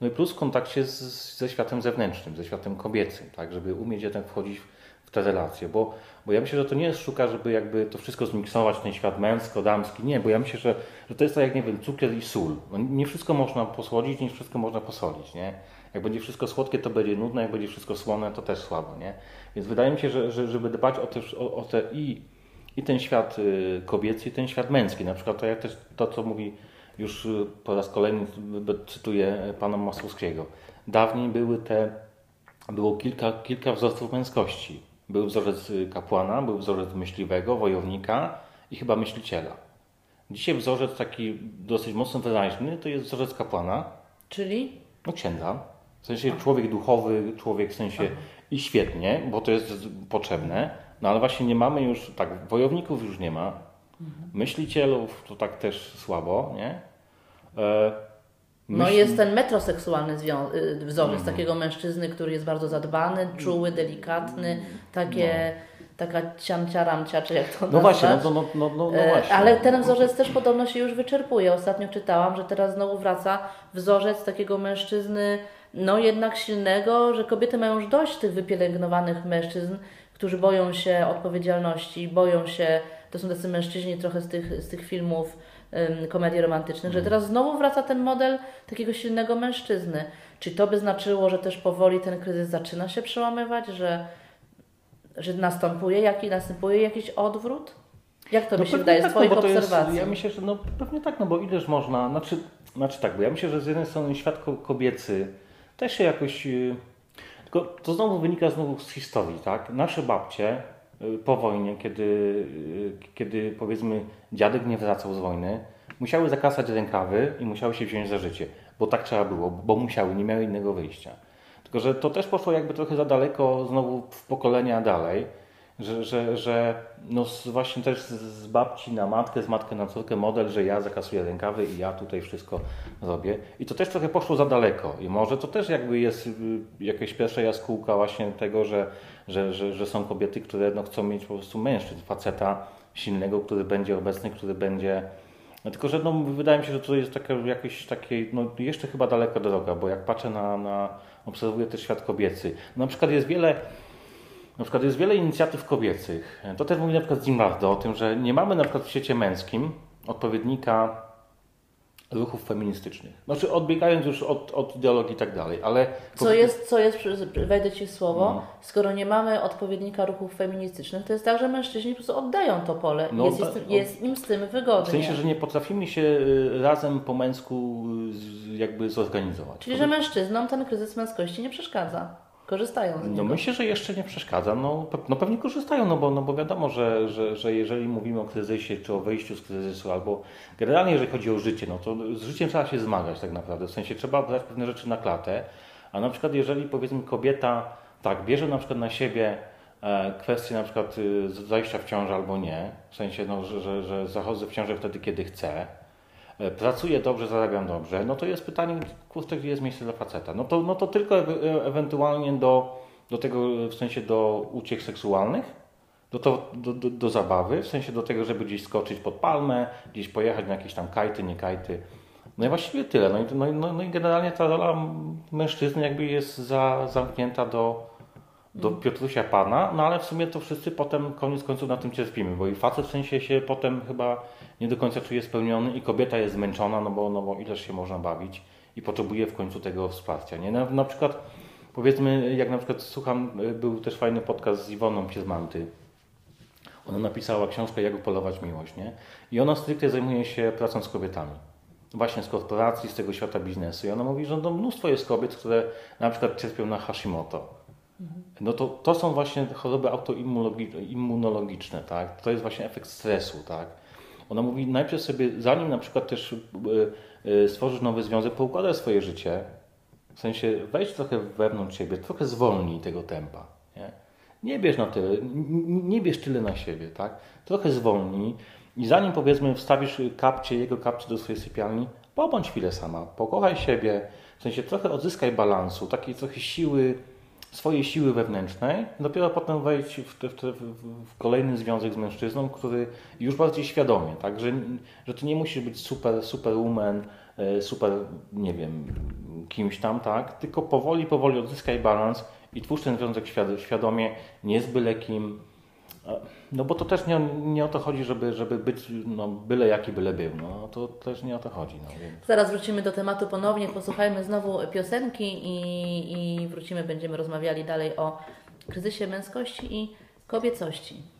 no i plus w kontakcie z, ze światem zewnętrznym, ze światem kobiecym, tak, żeby umieć jednak wchodzić w, te relacje, bo, bo ja myślę, że to nie jest sztuka, żeby jakby to wszystko zmiksować, ten świat męsko-damski, nie, bo ja myślę, że, że to jest tak jak, nie wiem, cukier i sól. No, nie wszystko można posłodzić, nie wszystko można posolić, nie? Jak będzie wszystko słodkie, to będzie nudne, jak będzie wszystko słone, to też słabo, nie? Więc wydaje mi się, że, że żeby dbać o te, o, o te i, i ten świat y, kobiecy, i ten świat męski, na przykład to jak też to, co mówi już y, po raz kolejny y, cytuję pana Masłowskiego. Dawniej były te, było kilka, kilka wzorców męskości. Był wzorzec y, kapłana, był wzorzec myśliwego, wojownika i chyba myśliciela. Dzisiaj wzorzec taki dosyć mocno wyraźny to jest wzorzec kapłana, Czyli no księdza. W sensie człowiek duchowy, człowiek w sensie i świetnie, bo to jest potrzebne. No ale właśnie nie mamy już, tak, wojowników już nie ma. Myślicielów to tak też słabo, nie? E, No myśl- jest ten metroseksualny y, wzorzec takiego mężczyzny, który jest bardzo zadbany, czuły, delikatny, takie, taka ciamcia-ramcia, czy jak to No właśnie, nazwać. no, no, no, no, no E, właśnie. Ale ten wzorzec też podobno się już wyczerpuje. Ostatnio czytałam, że teraz znowu wraca wzorzec takiego mężczyzny, no jednak silnego, że kobiety mają już dość tych wypielęgnowanych mężczyzn, którzy boją się odpowiedzialności, boją się, to są tacy mężczyźni trochę z tych, z tych filmów ym, komedii romantycznych, że teraz znowu wraca ten model takiego silnego mężczyzny. Czy to by znaczyło, że też powoli ten kryzys zaczyna się przełamywać, że, że następuje, jaki, następuje jakiś odwrót? Jak to mi się wydaje z tak, Twoich no to jest- obserwacji? Ja myślę, że no pewnie tak, no bo ileż można, znaczy, znaczy tak, bo ja myślę, że z jednej strony świat ko- kobiecy też się jakoś, y, tylko to znowu wynika znowu z historii, tak? Nasze babcie y, po wojnie, kiedy, y, kiedy powiedzmy dziadek nie wracał z wojny, musiały zakasać rękawy i musiały się wziąć za życie, bo tak trzeba było, bo musiały, nie miały innego wyjścia. Tylko, że to też poszło jakby trochę za daleko znowu w pokolenia dalej, że, że, że no właśnie też z z babci na matkę, z matkę na córkę model, że ja zakasuję rękawy i ja tutaj wszystko robię. I to też trochę poszło za daleko. I może to też jakby jest y, jakaś pierwsza jaskółka właśnie tego, że, że, że, że są kobiety, które no chcą mieć po prostu mężczyzn, faceta silnego, który będzie obecny, który będzie no tylko, że no, wydaje mi się, że to jest taka, jakieś takie, no jeszcze chyba daleka droga, bo jak patrzę na, na obserwuję też świat kobiecy. No, na przykład jest wiele, na przykład jest wiele inicjatyw kobiecych. To też mówi na przykład Zimbardo o tym, że nie mamy na przykład w świecie męskim odpowiednika ruchów feministycznych. Znaczy odbiegając już od, od ideologii i tak dalej, ale... Co jest, co jest, wejdę Ci w słowo, No. skoro nie mamy odpowiednika ruchów feministycznych, to jest tak, że mężczyźni po prostu oddają to pole. No, jest, jest, jest im z tym wygodnie. W sensie, że nie potrafimy się y, razem po męsku y, jakby zorganizować. Czyli, że mężczyznom ten kryzys męskości nie przeszkadza. Korzystają z No niego. myślę, że jeszcze nie przeszkadza. No, no pewnie korzystają, no bo, no bo wiadomo, że, że, że jeżeli mówimy o kryzysie, czy o wyjściu z kryzysu, albo generalnie jeżeli chodzi o życie, no to z życiem trzeba się zmagać tak naprawdę. W sensie trzeba brać pewne rzeczy na klatę, a na przykład jeżeli powiedzmy kobieta tak bierze na przykład na siebie e, kwestię na przykład y, zajścia w ciążę albo nie, w sensie, no, że, że, że zachodzę w ciążę wtedy, kiedy chcę, e, pracuję dobrze, zarabiam dobrze, no to jest pytanie, kurczę, gdzie jest miejsce dla faceta? No to, no to tylko e- ewentualnie do, do tego, w sensie do uciech seksualnych, do, to, do, do, do zabawy, w sensie do tego, żeby gdzieś skoczyć pod palmę, gdzieś pojechać na jakieś tam kajty, nie kajty. No i właściwie tyle. No i, no, no, no i generalnie ta rola mężczyzny jakby jest za, zamknięta do, do Piotrusia Pana, no ale w sumie to wszyscy potem koniec końców na tym cierpimy, bo i facet w sensie się potem chyba nie do końca czuje spełniony i kobieta jest zmęczona, no bo, no bo ileż się można bawić i potrzebuje w końcu tego wsparcia. Nie? Na, na przykład powiedzmy, jak na przykład słucham, y, był też fajny podcast z Iwoną Piezmanty, ona napisała książkę Jak upolować miłość, nie? I ona stricte zajmuje się pracą z kobietami. Właśnie z korporacji, z tego świata biznesu. I ona mówi, że no mnóstwo jest kobiet, które na przykład cierpią na Hashimoto. No to, to są właśnie choroby autoimmunologiczne, tak? To jest właśnie efekt stresu, tak? Ona mówi, najpierw sobie, zanim na przykład też y, y, stworzysz nowy związek, poukładaj swoje życie, w sensie wejdź trochę wewnątrz siebie, trochę zwolnij tego tempa. Nie, nie bierz na tyle, nie bierz tyle na siebie, tak? Trochę zwolnij i zanim powiedzmy wstawisz kapcie, jego kapcie do swojej sypialni, pobądź chwilę sama, pokochaj siebie, w sensie trochę odzyskaj balansu, takiej trochę siły, swojej siły wewnętrznej, dopiero potem wejdź w, te, w, te, w, kolejny związek z mężczyzną, który już bardziej świadomie, tak? Że, że ty nie musisz być super, superwoman, e, super, nie wiem, kimś tam, tak? Tylko powoli, powoli odzyskaj balans i twórz ten związek świad- świadomie, nie z byle kim. No bo to też nie, nie o to chodzi, żeby, żeby być no, byle jaki, byle był. No, to też nie o to chodzi. No, więc. Zaraz wrócimy do tematu ponownie, posłuchajmy znowu piosenki i, i wrócimy, będziemy rozmawiali dalej o kryzysie męskości i kobiecości.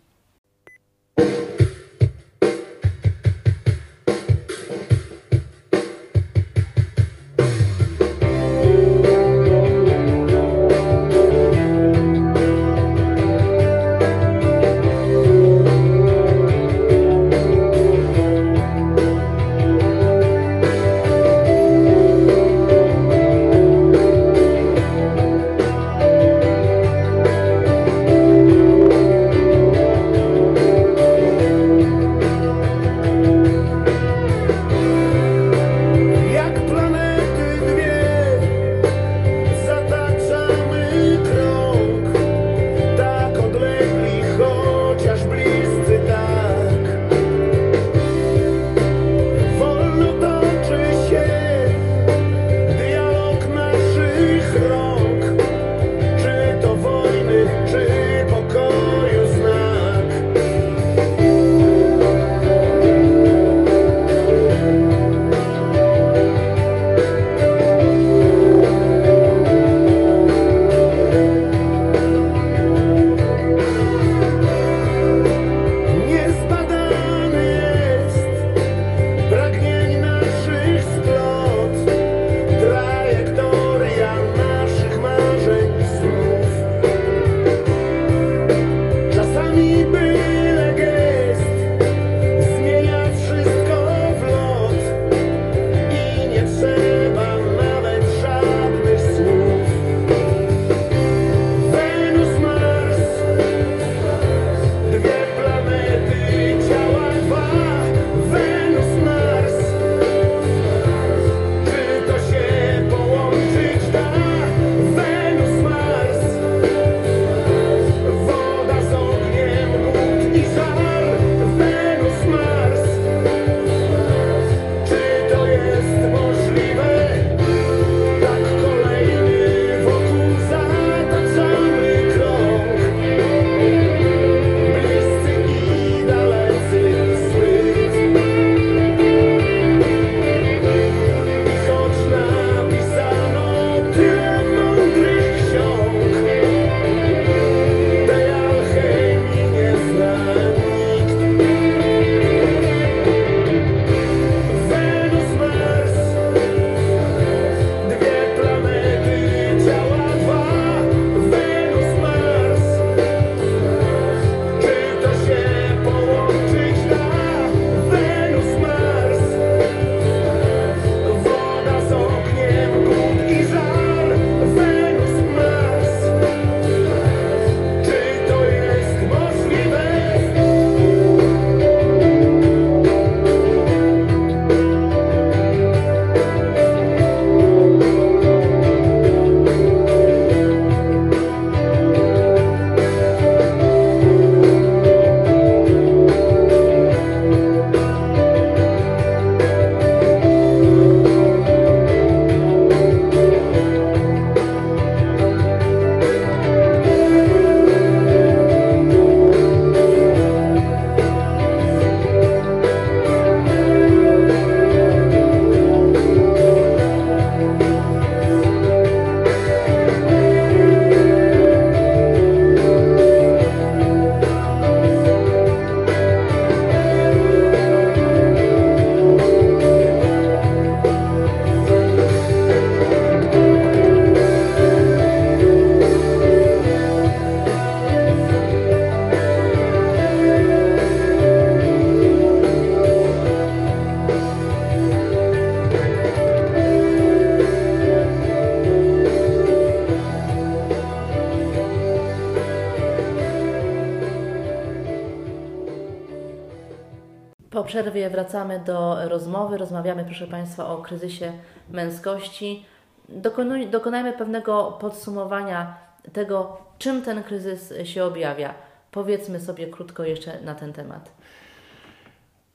Przerwie wracamy do rozmowy. Rozmawiamy, proszę Państwa, o kryzysie męskości. Dokonuj, dokonajmy pewnego podsumowania tego, czym ten kryzys się objawia. Powiedzmy sobie krótko jeszcze na ten temat.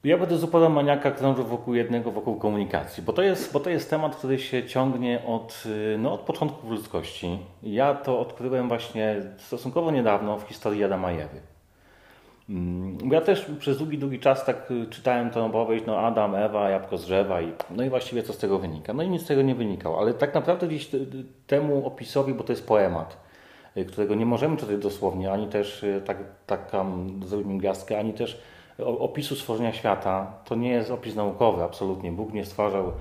Ja będę zupełnie maniaka krążył wokół jednego, wokół komunikacji, bo to jest, bo to jest temat, który się ciągnie od, no, od początków ludzkości. Ja to odkryłem właśnie stosunkowo niedawno w historii Adama i Ewy. Mm, Ja też przez długi, długi czas tak y, czytałem tę opowieść, no Adam, Ewa, jabłko z drzewa i no i właściwie co z tego wynika. No i nic z tego nie wynikało, ale tak naprawdę gdzieś t- temu opisowi, bo to jest poemat, y, którego nie możemy czytać dosłownie, ani też y, tak, tak zrobimy gwiazdkę, ani też opisu stworzenia świata. To nie jest opis naukowy, absolutnie. Bóg nie stwarzał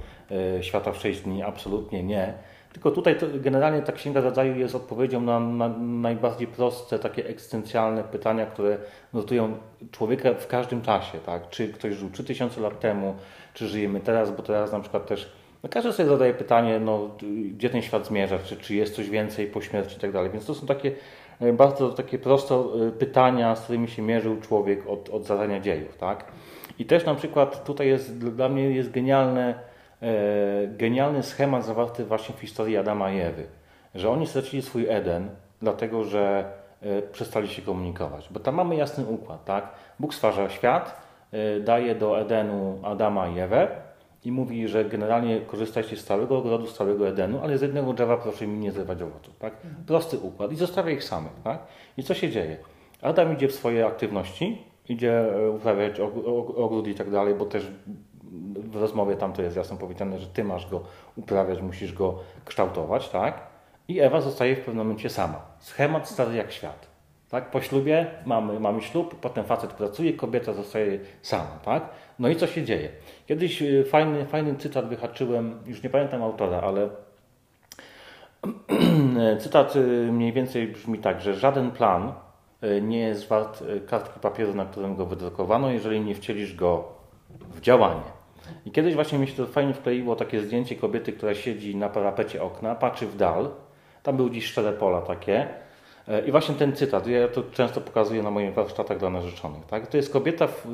y, świata w 6 dni, absolutnie nie. Tylko tutaj generalnie ta Księga Rodzaju jest odpowiedzią na, na najbardziej proste, takie egzystencjalne pytania, które notują człowieka w każdym czasie. Tak? Czy ktoś żył 3000 lat temu, czy żyjemy teraz, bo teraz na przykład też no każdy sobie zadaje pytanie, no, gdzie ten świat zmierza, czy, czy jest coś więcej po śmierci i tak dalej. Więc to są takie e, bardzo takie proste pytania, z którymi się mierzył człowiek od, od zarania dziejów. Tak? I też na przykład tutaj jest dla mnie jest genialne, genialny schemat zawarty właśnie w historii Adama i Ewy, że oni stracili swój Eden, dlatego że e, przestali się komunikować. Bo tam mamy jasny układ, tak? Bóg stwarza świat, e, daje do Edenu Adama i Ewę i mówi, że generalnie korzystajcie z całego ogrodu, z całego Edenu, ale z jednego drzewa proszę mi nie zrywać owoców, tak? Prosty układ i zostawia ich samych, tak? I co się dzieje? Adam idzie w swoje aktywności, idzie e, uprawiać og- og- ogród i tak dalej, bo też w rozmowie tam to jest jasno powiedziane, że ty masz go uprawiać, musisz go kształtować, tak? I Ewa zostaje w pewnym momencie sama. Schemat stary jak świat. Tak? Po ślubie mamy, mamy ślub, potem facet pracuje, kobieta zostaje sama, tak? No i co się dzieje? Kiedyś y, fajny, fajny cytat wyhaczyłem, już nie pamiętam autora, ale cytat y, mniej więcej brzmi tak, że żaden plan y, nie jest wart kartki papieru, na którym go wydrukowano, jeżeli nie wcielisz go w działanie. I kiedyś właśnie mi się to fajnie wkleiło takie zdjęcie kobiety, która siedzi na parapecie okna, patrzy w dal. Tam były gdzieś szczere pola takie. E, I właśnie ten cytat, ja to często pokazuję na moich warsztatach dla narzeczonych. Tak? To jest kobieta, w,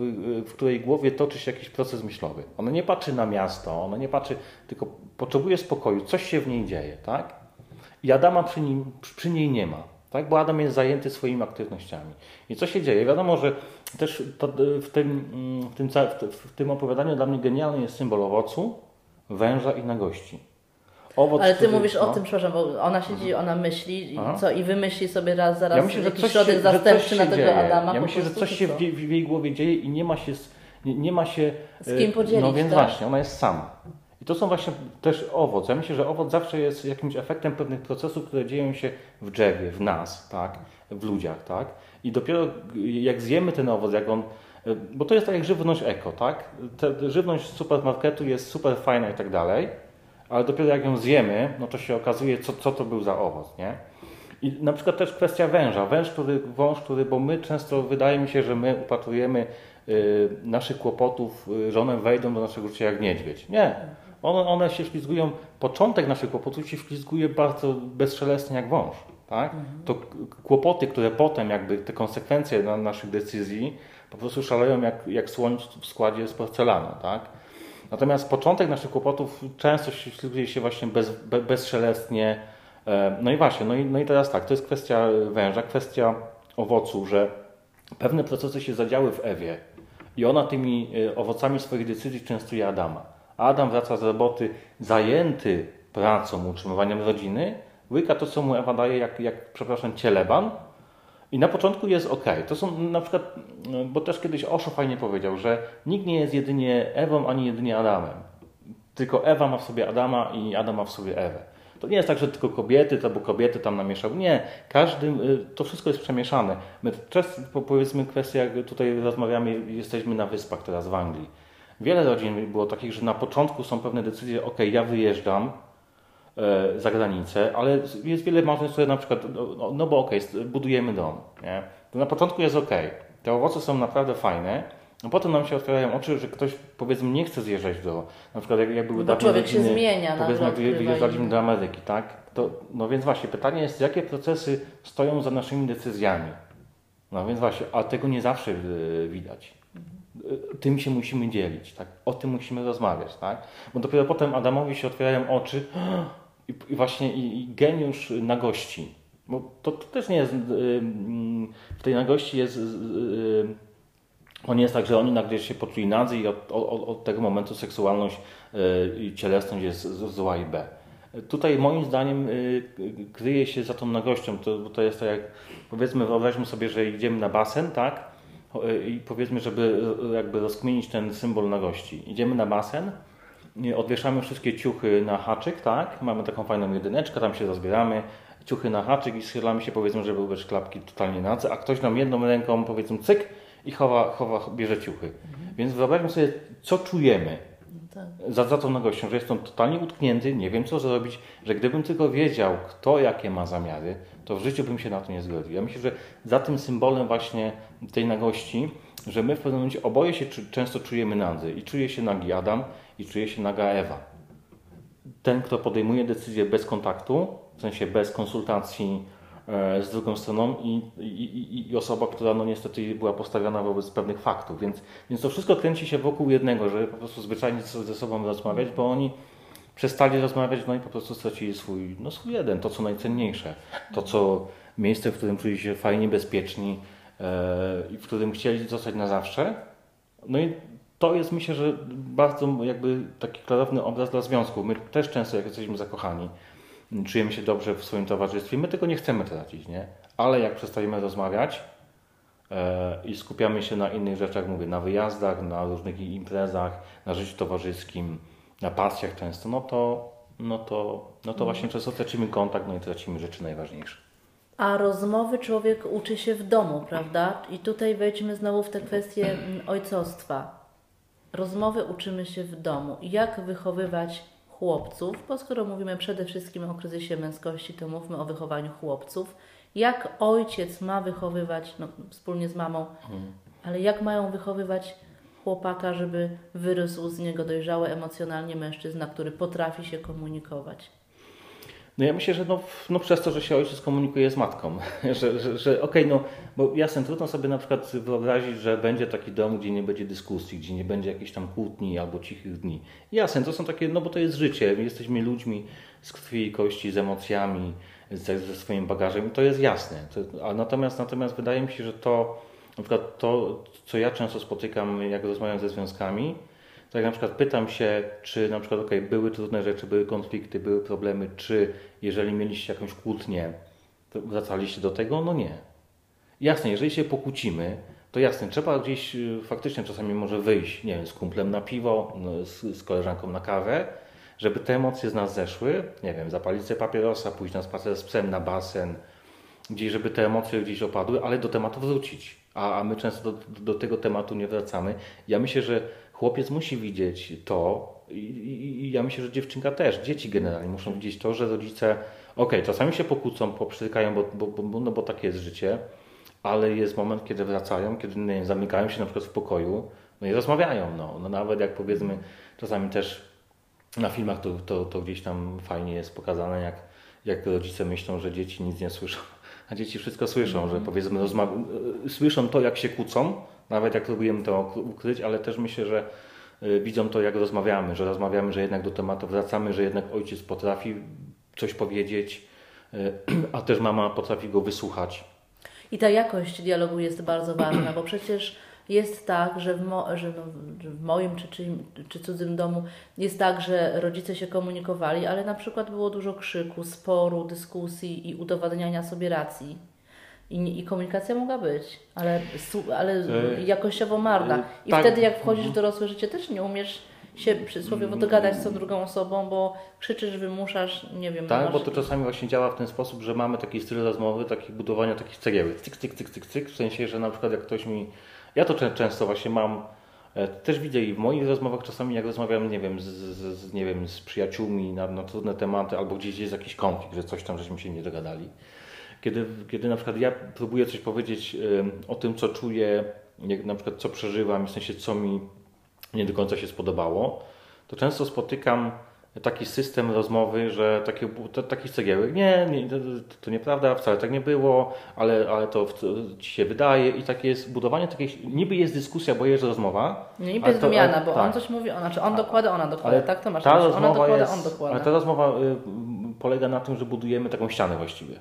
w której głowie toczy się jakiś proces myślowy. Ona nie patrzy na miasto, ona nie patrzy, tylko potrzebuje spokoju, coś się w niej dzieje. Tak? I Adama przy, nim, przy niej nie ma, tak? bo Adam jest zajęty swoimi aktywnościami. I co się dzieje? Wiadomo, że też to, w, tym, w, tym, w, tym opowiadaniu dla mnie genialny jest symbol owocu, węża i nagości. Owoc, Ale ty który- mówisz o no. tym, przepraszam, bo ona siedzi, ona myśli Aha. co i wymyśli sobie raz zaraz Ja myślę, że jakiś coś środek się, zastępczy na tego dzieje. Adama. Ja myślę, że coś się w, jej- w jej głowie dzieje i nie ma się, z- nie, nie ma się Z kim e, podzielić, No więc tak? właśnie, ona jest sama. To są właśnie też owoc. Ja myślę, że owoc zawsze jest jakimś efektem pewnych procesów, które dzieją się w drzewie, w nas, tak, w ludziach, tak. I dopiero jak zjemy ten owoc, jak on, bo to jest tak jak żywność eko, tak. Ta żywność z supermarketu jest super fajna i tak dalej, ale dopiero jak ją zjemy, no to się okazuje, co, co to był za owoc, nie? I na przykład też kwestia węża. Węż, który, wąż, który, bo my często wydaje mi się, że my upatrujemy y, naszych kłopotów, y, wejdą do naszego życia jak niedźwiedź. Nie. One, one się ślizgują, początek naszych kłopotów się ślizguje bardzo bezszelestnie jak wąż. Tak? To k- kłopoty, które potem jakby te konsekwencje na naszych decyzji po prostu szaleją jak, jak słoń w składzie z porcelany. Tak? Natomiast początek naszych kłopotów często się ślizguje się właśnie bez, be, bezszelestnie. E, No i właśnie, no i, no i teraz tak, to jest kwestia węża, kwestia owocu, że pewne procesy się zadziały w Ewie i ona tymi e, owocami swoich decyzji częstuje Adama. Adam wraca z roboty zajęty pracą, utrzymywaniem rodziny, łyka to, co mu Ewa daje, jak, jak przepraszam, cieleban i na początku jest ok. To są na przykład, no, bo też kiedyś Osho fajnie powiedział, że nikt nie jest jedynie Ewą, ani jedynie Adamem. Tylko Ewa ma w sobie Adama i Adam ma w sobie Ewę. To nie jest tak, że tylko kobiety, to bo kobiety tam namieszały. Nie, każdy, y, to wszystko jest przemieszane. My po- powiedzmy, kwestia, jak tutaj rozmawiamy, jesteśmy na wyspach teraz w Anglii. Wiele rodzin było takich, że na początku są pewne decyzje, ok, ja wyjeżdżam, e, za granicę, ale jest wiele małżeństw, które na przykład, no, no bo okej, okay, budujemy dom, nie? To na początku jest ok, te owoce są naprawdę fajne, a potem nam się otwierają oczy, że ktoś powiedzmy nie chce zjeżdżać do, na przykład jak, jak były Bo dawniej człowiek się rodziny, zmienia, powiedzmy nagle jak wyjeżdżaliśmy do Ameryki, tak? To, no więc właśnie, pytanie jest, jakie procesy stoją za naszymi decyzjami? No więc właśnie, a tego nie zawsze y, widać. Y, tym się musimy dzielić, tak? O tym musimy rozmawiać, tak? Bo dopiero potem Adamowi się otwierają oczy i, właśnie i, i geniusz nagości. Bo to, to też nie jest, y, w tej nagości jest, y, y, to nie jest tak, że oni nagle się poczuli nadzy i od, od, od tego momentu seksualność i cielesność jest zła i B. Tutaj moim zdaniem kryje się za tą nagością, to, to jest tak jak, powiedzmy, wyobraźmy sobie, że idziemy na basen, tak? I powiedzmy, żeby jakby rozkminić ten symbol nagości. Idziemy na basen, odwieszamy wszystkie ciuchy na haczyk, tak? Mamy taką fajną jedyneczkę, tam się rozbieramy, ciuchy na haczyk i schylamy się powiedzmy, żeby ubrać klapki totalnie na a ktoś nam jedną ręką powiedzmy cyk i chowa, chowa bierze ciuchy. Mhm. Więc wyobraźmy sobie, co czujemy no tak. za, za tą nagością, że jestem totalnie utknięty, nie wiem co zrobić, że gdybym tylko wiedział, kto jakie ma zamiary, to w życiu bym się na to nie zgodził. Ja myślę, że za tym symbolem właśnie tej nagości, że my w pewnym momencie oboje się często czujemy nadzy i czuje się nagi Adam i czuje się naga Ewa. Ten, kto podejmuje decyzję bez kontaktu, w sensie bez konsultacji e, z drugą stroną i, i, i, osoba, która no niestety była postawiona wobec pewnych faktów. Więc, więc to wszystko kręci się wokół jednego, żeby po prostu zwyczajnie ze sobą rozmawiać, bo oni przestali rozmawiać, no i po prostu stracili swój, no swój jeden, to co najcenniejsze, to co miejsce, w którym czuli się fajnie, bezpieczni i w którym chcieli zostać na zawsze. No i to jest myślę, że bardzo jakby taki klarowny obraz dla związku. My też często jak jesteśmy zakochani, czujemy się dobrze w swoim towarzystwie. My tego nie chcemy tracić, nie? Ale jak przestajemy rozmawiać e, i skupiamy się na innych rzeczach, mówię, na wyjazdach, na różnych imprezach, na życiu towarzyskim, na pasjach często, no to, no to, no to właśnie często tracimy kontakt, no i tracimy rzeczy najważniejsze. A rozmowy człowiek uczy się w domu, prawda? I tutaj wejdźmy znowu w te kwestie mm, ojcostwa. Rozmowy uczymy się w domu. Jak wychowywać chłopców, bo skoro mówimy przede wszystkim o kryzysie męskości, to mówmy o wychowaniu chłopców. Jak ojciec ma wychowywać, no, wspólnie z mamą, mhm. ale jak mają wychowywać chłopaka, żeby wyrósł z niego dojrzały emocjonalnie mężczyzna, który potrafi się komunikować? No ja myślę, że no, no przez to, że się ojciec komunikuje z matką, że, że, że okej, okay, no bo jasne, trudno sobie na przykład wyobrazić, że będzie taki dom, gdzie nie będzie dyskusji, gdzie nie będzie jakichś tam kłótni albo cichych dni. Jasne, to są takie, no bo to jest życie, my jesteśmy ludźmi z krwi i kości, z emocjami, ze, ze swoim bagażem to jest jasne. To, a natomiast, natomiast wydaje mi się, że to, na przykład to, co ja często spotykam, jak rozmawiam ze związkami, tak na przykład pytam się, czy na przykład okay, były trudne rzeczy, były konflikty, były problemy, czy jeżeli mieliście jakąś kłótnię, to wracaliście do tego? No nie. Jasne, jeżeli się pokłócimy, to jasne, trzeba gdzieś y, faktycznie czasami może wyjść, nie wiem, z kumplem na piwo, no, z, z koleżanką na kawę, żeby te emocje z nas zeszły, nie wiem, zapalić sobie papierosa, pójść na spacer z psem, na basen, gdzieś, żeby te emocje gdzieś opadły, ale do tematu wrócić. A, a my często do, do tego tematu nie wracamy. Ja myślę, że chłopiec musi widzieć to i, ja myślę, że dziewczynka też, dzieci generalnie muszą widzieć to, że rodzice, okej, okay, czasami się pokłócą, poprzytykają, bo, bo, bo, no bo takie jest życie, ale jest moment, kiedy wracają, kiedy nie, zamykają się na przykład w pokoju, no i rozmawiają, no, no nawet jak powiedzmy, czasami też na filmach to, to, to gdzieś tam fajnie jest pokazane, jak, jak rodzice myślą, że dzieci nic nie słyszą, a dzieci wszystko słyszą, mm -hmm. że powiedzmy rozmawia, słyszą to, jak się kłócą, nawet jak próbujemy to ukryć, ale też myślę, że y, widzą to, jak rozmawiamy, że rozmawiamy, że jednak do tematu wracamy, że jednak ojciec potrafi coś powiedzieć, y, a też mama potrafi go wysłuchać. I ta jakość dialogu jest bardzo ważna, bo przecież jest tak, że w, mo, że no, w moim czy, czy, czy cudzym domu jest tak, że rodzice się komunikowali, ale na przykład było dużo krzyku, sporu, dyskusji i udowadniania sobie racji. I, I, komunikacja mogła być, ale, ale e, jakościowo marna. I tak. wtedy, jak wchodzisz w dorosłe życie, też nie umiesz się przysłowiowo mm. dogadać z tą drugą osobą, bo krzyczysz, wymuszasz, nie wiem. Tak, bo to czasami właśnie działa w ten sposób, że mamy taki styl rozmowy, taki budowania takich cegiełek, cyk, cyk, cyk, cyk, cyk, w sensie, że na przykład jak ktoś mi, ja to często właśnie mam, e, też widzę i w moich rozmowach czasami jak rozmawiam, nie wiem, z, z nie wiem, z przyjaciółmi na, na trudne tematy, albo gdzieś jest jakiś konflikt, że coś tam żeśmy się nie dogadali kiedy, kiedy na przykład ja próbuję coś powiedzieć o tym, co czuję, jak na przykład co przeżywam, w sensie co mi nie do końca się spodobało, to często spotykam taki system rozmowy, że takie, to, takich cegiełek, nie, nie to, nieprawda, wcale tak nie było, ale, ale to, ci się wydaje i takie jest budowanie takiej, niby jest dyskusja, bo jest rozmowa. Nie, niby jest wymiana, bo tak. on coś mówi, ona, znaczy on dokłada, ona dokłada, Ale tak to masz ta. Ona dokłada, jest, on dokłada. Ale ta rozmowa y, polega na tym, że budujemy taką ścianę właściwie.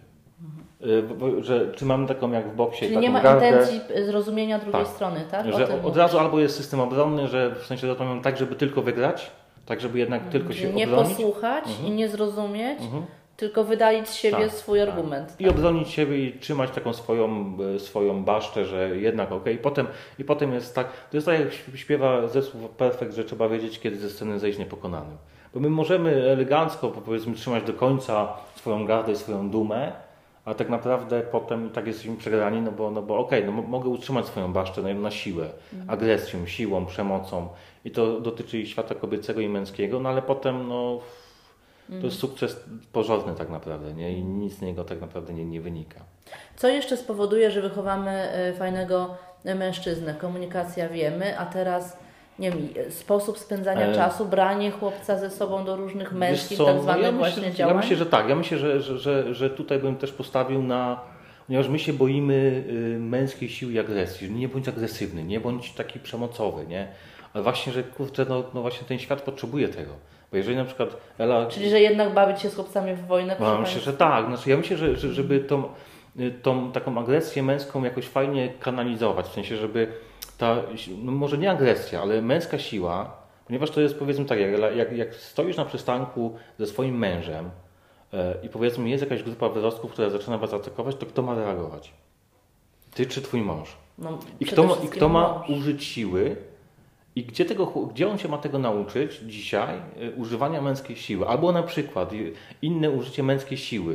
Y, że, czy mamy taką jak w boksie Czyli nie ma gardę, intencji y, zrozumienia drugiej Tak. strony, tak? O że od mówisz. razu albo jest system obronny, że w sensie rozmawiamy tak, żeby tylko wygrać, tak żeby jednak tylko się nie obronić. posłuchać i nie zrozumieć, Mhm. tylko wydalić z siebie Tak, swój tak. argument. I obronić siebie i trzymać taką swoją, e, swoją basztę, że jednak okej. I potem, I potem jest tak, to jest tak jak śpiewa zespół Perfect, że trzeba wiedzieć, kiedy ze sceny zejść niepokonanym. Bo my możemy elegancko, powiedzmy, trzymać do końca swoją gardę i swoją dumę, a tak naprawdę potem i tak jesteśmy przegrani, no bo, no bo okej, no mo- mogę utrzymać swoją basztę na, na siłę, agresją, siłą, przemocą i to dotyczy i świata kobiecego i męskiego, no ale potem no, to jest sukces porządny tak naprawdę, nie? I nic z niego tak naprawdę nie, nie wynika. Co jeszcze spowoduje, że wychowamy y, fajnego y, mężczyznę? Komunikacja wiemy, a teraz nie wiem, sposób spędzania E. czasu, branie chłopca ze sobą do różnych męskich, tak no zwanych ja właśnie myślę, działań. Ja myślę, że tak. Ja myślę, że, że, że, że tutaj bym też postawił na... Ponieważ my się boimy y, męskiej siły i agresji. Nie bądź agresywny, nie bądź taki przemocowy, nie? Ale właśnie, że kurczę, no, no właśnie ten świat potrzebuje tego. Bo jeżeli na przykład Ela... Czyli, że jednak bawić się z chłopcami w wojnę, No, myślę, Państwa? że tak. Znaczy, ja myślę, że, że żeby tą, y, tą taką agresję męską jakoś fajnie kanalizować, w sensie, żeby ta, no może nie agresja, ale męska siła, ponieważ to jest powiedzmy tak, jak, jak, jak stoisz na przystanku ze swoim mężem e, i powiedzmy jest jakaś grupa wyrostków, która zaczyna was atakować, to kto ma reagować? Ty czy twój mąż? No, I kto, ma, I kto ma użyć siły? I gdzie, tego, gdzie on się ma tego nauczyć dzisiaj? Y, używania męskiej siły. Albo na przykład inne użycie męskiej siły.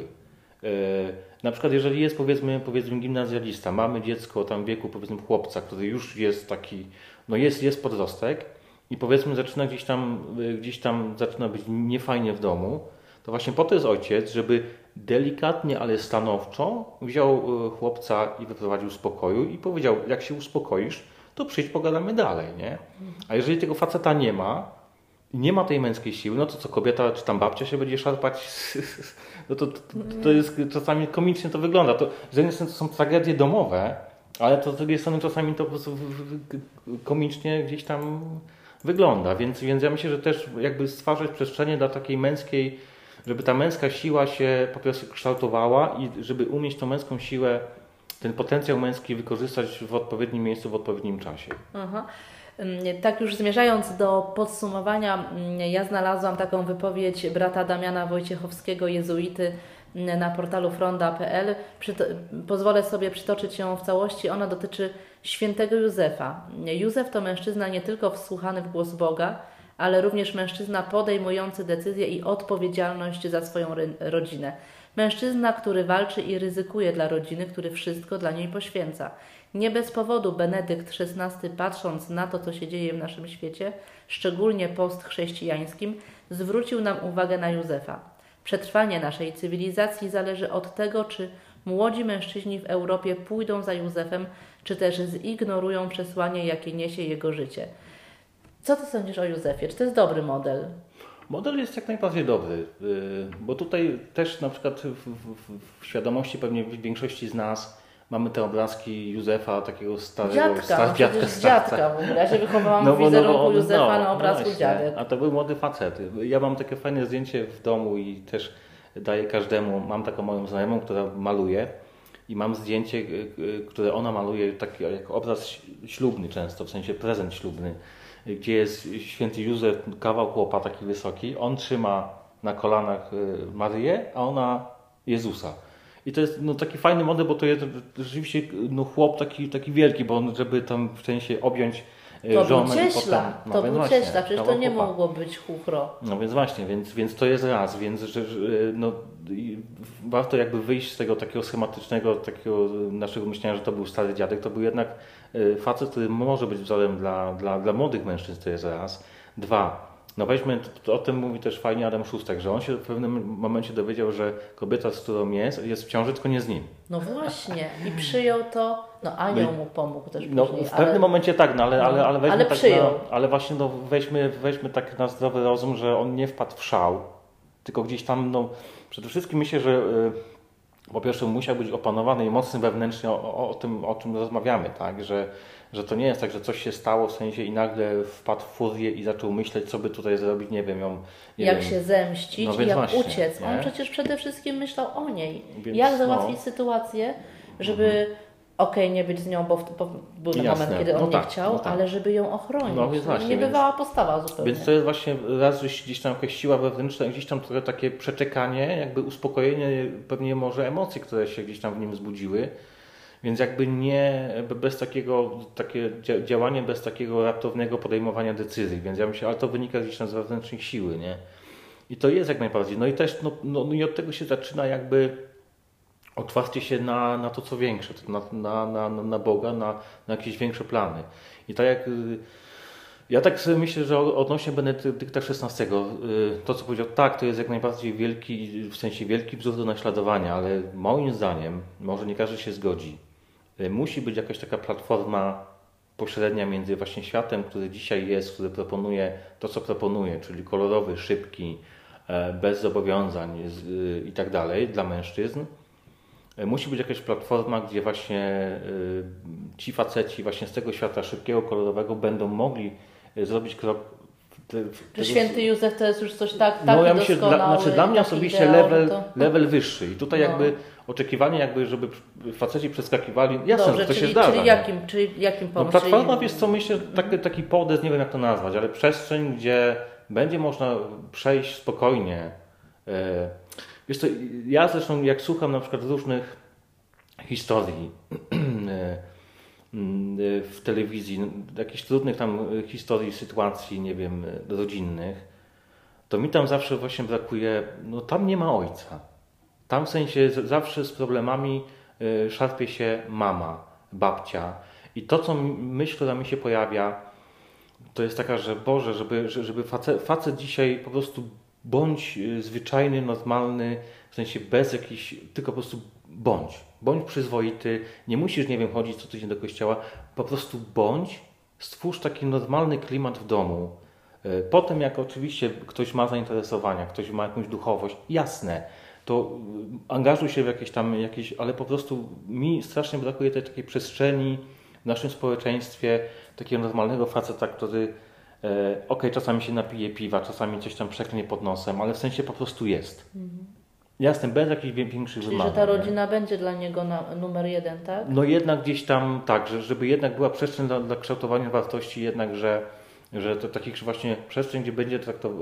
Y, na przykład jeżeli jest powiedzmy, powiedzmy gimnazjalista, mamy dziecko tam w wieku powiedzmy chłopca, który już jest taki, no jest, jest podrostek i powiedzmy zaczyna gdzieś tam, y, gdzieś tam zaczyna być niefajnie w domu, to właśnie po to jest ojciec, żeby delikatnie, ale stanowczo wziął y, chłopca i wyprowadził z pokoju i powiedział, jak się uspokoisz, to przyjdź, pogadamy dalej, nie? A jeżeli tego faceta nie ma, nie ma tej męskiej siły, no to co kobieta czy tam babcia się będzie szarpać, no to, to, to jest czasami komicznie to wygląda. To, z jednej strony to są tragedie domowe, ale to z drugiej strony czasami to po prostu komicznie gdzieś tam wygląda. Więc, więc ja myślę, że też jakby stwarzać przestrzenie dla takiej męskiej, żeby ta męska siła się po prostu kształtowała i żeby umieć tą męską siłę, ten potencjał męski wykorzystać w odpowiednim miejscu, w odpowiednim czasie. Aha. Tak już zmierzając do podsumowania, ja znalazłam taką wypowiedź brata Damiana Wojciechowskiego, jezuity, na portalu fronda.pl. Pozwolę sobie przytoczyć ją w całości. Ona dotyczy świętego Józefa. Józef to mężczyzna nie tylko wsłuchany w głos Boga, ale również mężczyzna podejmujący decyzje i odpowiedzialność za swoją rodzinę. Mężczyzna, który walczy i ryzykuje dla rodziny, który wszystko dla niej poświęca. Nie bez powodu Benedykt XVI, patrząc na to, co się dzieje w naszym świecie, szczególnie postchrześcijańskim, zwrócił nam uwagę na Józefa. Przetrwanie naszej cywilizacji zależy od tego, czy młodzi mężczyźni w Europie pójdą za Józefem, czy też zignorują przesłanie, jakie niesie jego życie. Co ty sądzisz o Józefie? Czy to jest dobry model? Model jest jak najbardziej dobry, yy, bo tutaj też na przykład w, w, w świadomości pewnie większości z nas mamy te obrazki Józefa, takiego starego Dziadka, star- no starca. dziadka w ogóle. Ja się wychowałam No w no wizerunku on- Józefa no, na obrazku właśnie. dziadek. A to był młody facet. Ja mam takie fajne zdjęcie w domu i też daję każdemu. Mam taką moją znajomą, która maluje i mam zdjęcie, y, y, które ona maluje taki jako obraz ślubny często, w sensie prezent ślubny, gdzie jest święty Józef, kawał chłopa taki wysoki. On trzyma na kolanach y, Maryję, a ona Jezusa. I to jest no, taki fajny model, bo to jest rzeczywiście no, chłop taki, taki wielki, bo on, żeby tam w sensie objąć y, To był żonę i cieśla, potem... no, to był właśnie, cieśla, przecież to nie mogło być chuchro. No więc właśnie, więc, więc to jest raz, więc że, no, warto jakby wyjść z tego takiego schematycznego, takiego naszego myślenia, że to był stary dziadek, to był jednak y, facet, który może być wzorem dla, dla, dla młodych mężczyzn, to jest raz. Dwa, No weźmy, o tym mówi też fajnie Adam Szustek, że on się w pewnym momencie dowiedział, że kobieta, z którą jest, jest w ciąży, tylko nie z nim. No właśnie. I przyjął to, no anioł mu pomógł też No później. w pewnym ale- momencie tak, no ale, No, ale, ale weźmy ale tak przyjął. na, ale właśnie no, weźmy, weźmy tak na zdrowy rozum, że on nie wpadł w szał, tylko gdzieś tam, no przede wszystkim myślę, że y, po pierwsze musiał być opanowany i mocny wewnętrznie o, o, o tym, o czym rozmawiamy, tak, że, że to nie jest tak, że coś się stało w sensie i nagle wpadł w furię i zaczął myśleć, co by tutaj zrobić, nie wiem, ją, nie jak wiem, się zemścić No jak właśnie, uciec. On nie? przecież przede wszystkim myślał o niej. Więc jak no. załatwić sytuację, żeby okej, nie być z nią, bo, w- bo był ten Jasne, moment, kiedy on no nie tak, chciał, no tak. ale żeby ją ochronić. No właśnie, nie bywała postawa zupełnie. Więc to jest właśnie raz, że gdzieś tam jakaś siła wewnętrzna, gdzieś tam trochę takie przeczekanie, jakby uspokojenie pewnie może emocji, które się gdzieś tam w nim wzbudziły. Więc jakby nie, bez takiego, takie dzia- działanie bez takiego raptownego podejmowania decyzji. Więc ja myślę, ale to wynika gdzieś z wewnętrznej siły, nie? I to jest jak najbardziej. No i też, no, no, no i od tego się zaczyna jakby otwarcie się na, na to, co większe, na, na, na, na Boga, na, na jakieś większe plany. I tak jak y, ja tak sobie myślę, że odnośnie Benedykta XVI, y, to co powiedział, tak, to jest jak najbardziej wielki, w sensie wielki wzór do naśladowania, ale moim zdaniem, może nie każdy się zgodzi, musi być jakaś taka platforma pośrednia między właśnie światem, który dzisiaj jest, który proponuje to, co proponuje, czyli kolorowy, szybki, e, bez zobowiązań y, i tak dalej dla mężczyzn, E, Musi być jakaś platforma, gdzie właśnie ci faceci właśnie z tego świata szybkiego, kolorowego będą mogli zrobić krok te, Czy tego- święty Józef to jest już coś tak, tak no ja myślę, dla, znaczy dla mnie osobiście ideał, level, to... level wyższy i tutaj No. jakby oczekiwanie jakby, żeby faceci przeskakiwali, jasne, Dobrze, że to czyli, się zdarza. czyli nie? jakim, czyli jakim No pomysł? platforma, Czyli- wiesz co, myślę, taki, taki podest, nie wiem jak to nazwać, ale przestrzeń, gdzie będzie można przejść spokojnie. E, Wiesz co, ja zresztą jak słucham na przykład różnych historii e, w telewizji, no, jakichś trudnych tam e, historii, sytuacji, nie wiem, e, rodzinnych, to mi tam zawsze właśnie brakuje, no tam nie ma ojca. Tam w sensie zawsze z problemami y, szarpie się mama, babcia. I to, co myśl, która mi się pojawia, to jest taka, że Boże, żeby, że- żeby facet, facet dzisiaj po prostu bądź y, zwyczajny, normalny, w sensie bez jakichś, tylko po prostu bądź. Bądź przyzwoity, nie musisz, nie wiem, chodzić co tydzień do kościoła, po prostu bądź, stwórz taki normalny klimat w domu. Y, Potem, jak oczywiście ktoś ma zainteresowania, ktoś ma jakąś duchowość, jasne, to y, angażuj się w jakieś tam, jakieś, ale po prostu mi strasznie brakuje tej takiej przestrzeni w naszym społeczeństwie, takiego normalnego faceta, który e, okej, czasami się napije piwa, czasami coś tam przeknie pod nosem, ale w sensie po prostu jest. Jasne, bez jakichś większych Czyli, że wymagań. ta nie? rodzina będzie dla niego na, numer jeden, tak? No jednak gdzieś tam tak, że, żeby jednak była przestrzeń dla, dla kształtowania wartości, jednak, że, że to takich właśnie przestrzeń, gdzie będzie traktow,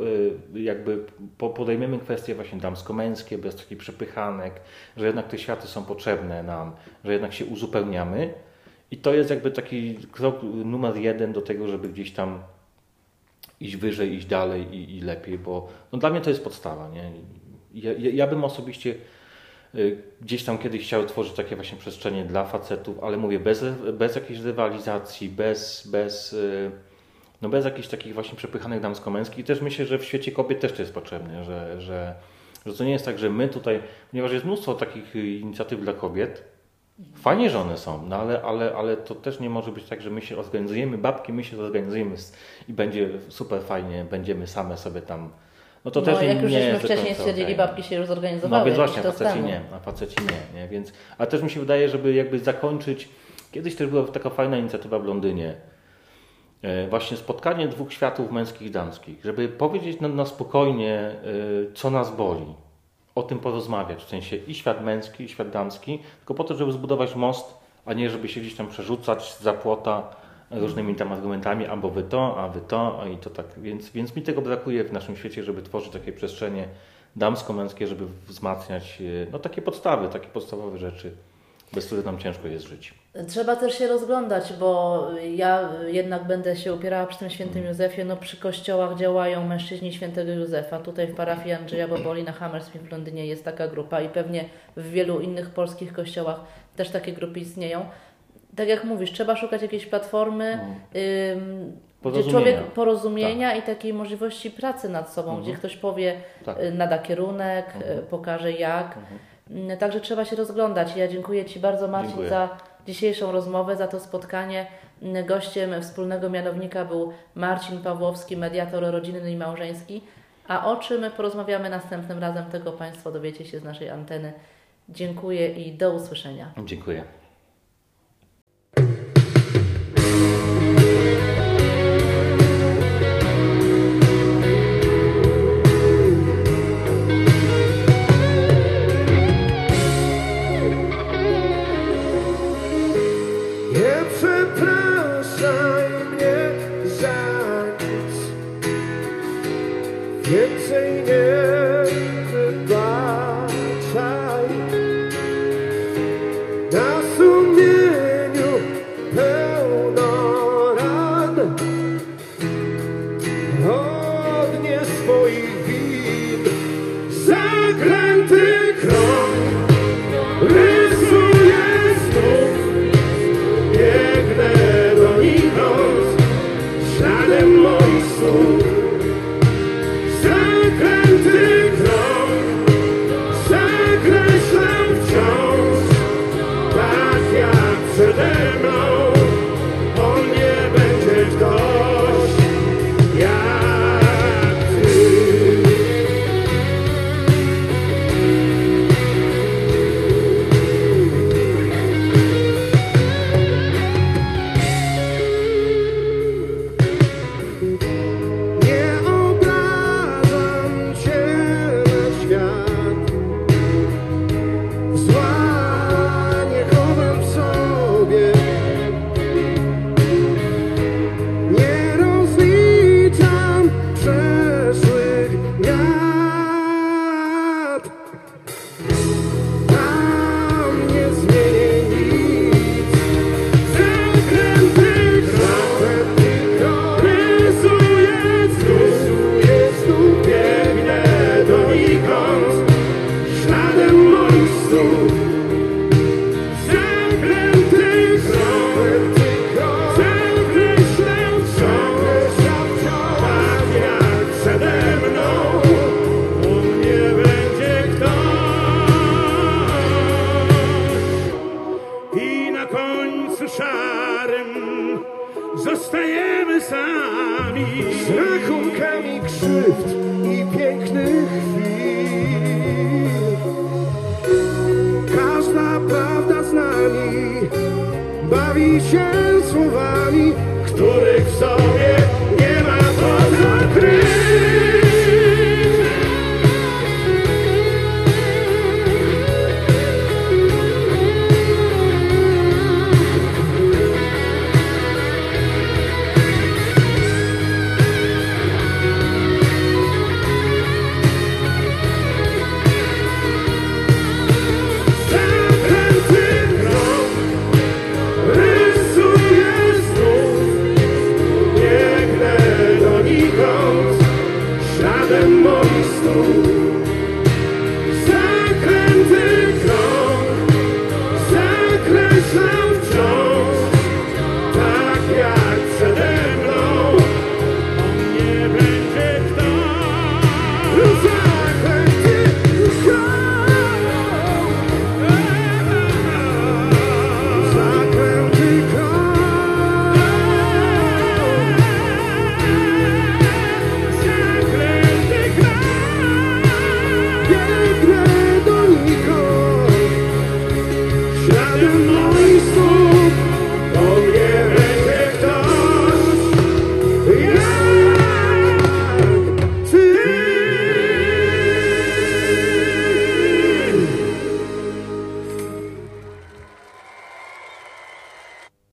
y, jakby po, podejmiemy kwestie właśnie damsko-męskie, bez takich przepychanek, że jednak te światy są potrzebne nam, że jednak się uzupełniamy. I to jest jakby taki krok numer jeden do tego, żeby gdzieś tam iść wyżej, iść dalej i, i lepiej, bo no dla mnie to jest podstawa. Nie? Ja, ja, bym osobiście y, gdzieś tam kiedyś chciał tworzyć takie właśnie przestrzenie dla facetów, ale mówię, bez, bez jakiejś rywalizacji, bez, bez, y, no bez jakichś takich właśnie przepychanych damsko-męskich. I też myślę, że w świecie kobiet też to jest potrzebne, że, że, że to nie jest tak, że my tutaj, ponieważ jest mnóstwo takich y, inicjatyw dla kobiet, Fajnie, że one są, no ale, ale, ale to też nie może być tak, że my się organizujemy, babki, my się zorganizujemy i będzie super fajnie, będziemy same sobie tam. No to no, też nie, jak już nie żeśmy wcześniej stwierdzili, babki się już zorganizowały. No więc właśnie, a faceci nie, a faceci nie, nie, więc, ale też mi się wydaje, żeby jakby zakończyć, kiedyś też była taka fajna inicjatywa w Londynie, E, właśnie spotkanie dwóch światów męskich i damskich, żeby powiedzieć na, na spokojnie, e, co nas boli, o tym porozmawiać, w sensie i świat męski, i świat damski, tylko po to, żeby zbudować most, a nie żeby się gdzieś tam przerzucać za płota różnymi tam argumentami, albo wy to, a wy to, i to tak. Więc, więc mi tego brakuje w naszym świecie, żeby tworzyć takie przestrzenie damsko-męskie, żeby wzmacniać e, no, takie podstawy, takie podstawowe rzeczy, bez których nam ciężko jest żyć. Trzeba też się rozglądać, bo ja jednak będę się upierała przy tym świętym. Józefie. No przy kościołach działają mężczyźni świętego Józefa. Tutaj w parafii Andrzeja Boboli na Hammersmith w Londynie jest taka grupa i pewnie w wielu innych polskich kościołach też takie grupy istnieją. Tak jak mówisz, trzeba szukać jakiejś platformy, ym, Gdzie człowiek porozumienia i takiej możliwości pracy nad sobą, gdzie ktoś powie, Tak. y, nada kierunek, y, pokaże jak. Mm, Także trzeba się rozglądać. Ja dziękuję Ci bardzo Marcin Dziękuję. za dzisiejszą rozmowę, za to spotkanie. Mm, Gościem wspólnego mianownika był Marcin Pawłowski, mediator rodzinny i małżeński. A o czym porozmawiamy następnym razem, tego Państwo dowiecie się z naszej anteny. Dziękuję i do usłyszenia. Dziękuję.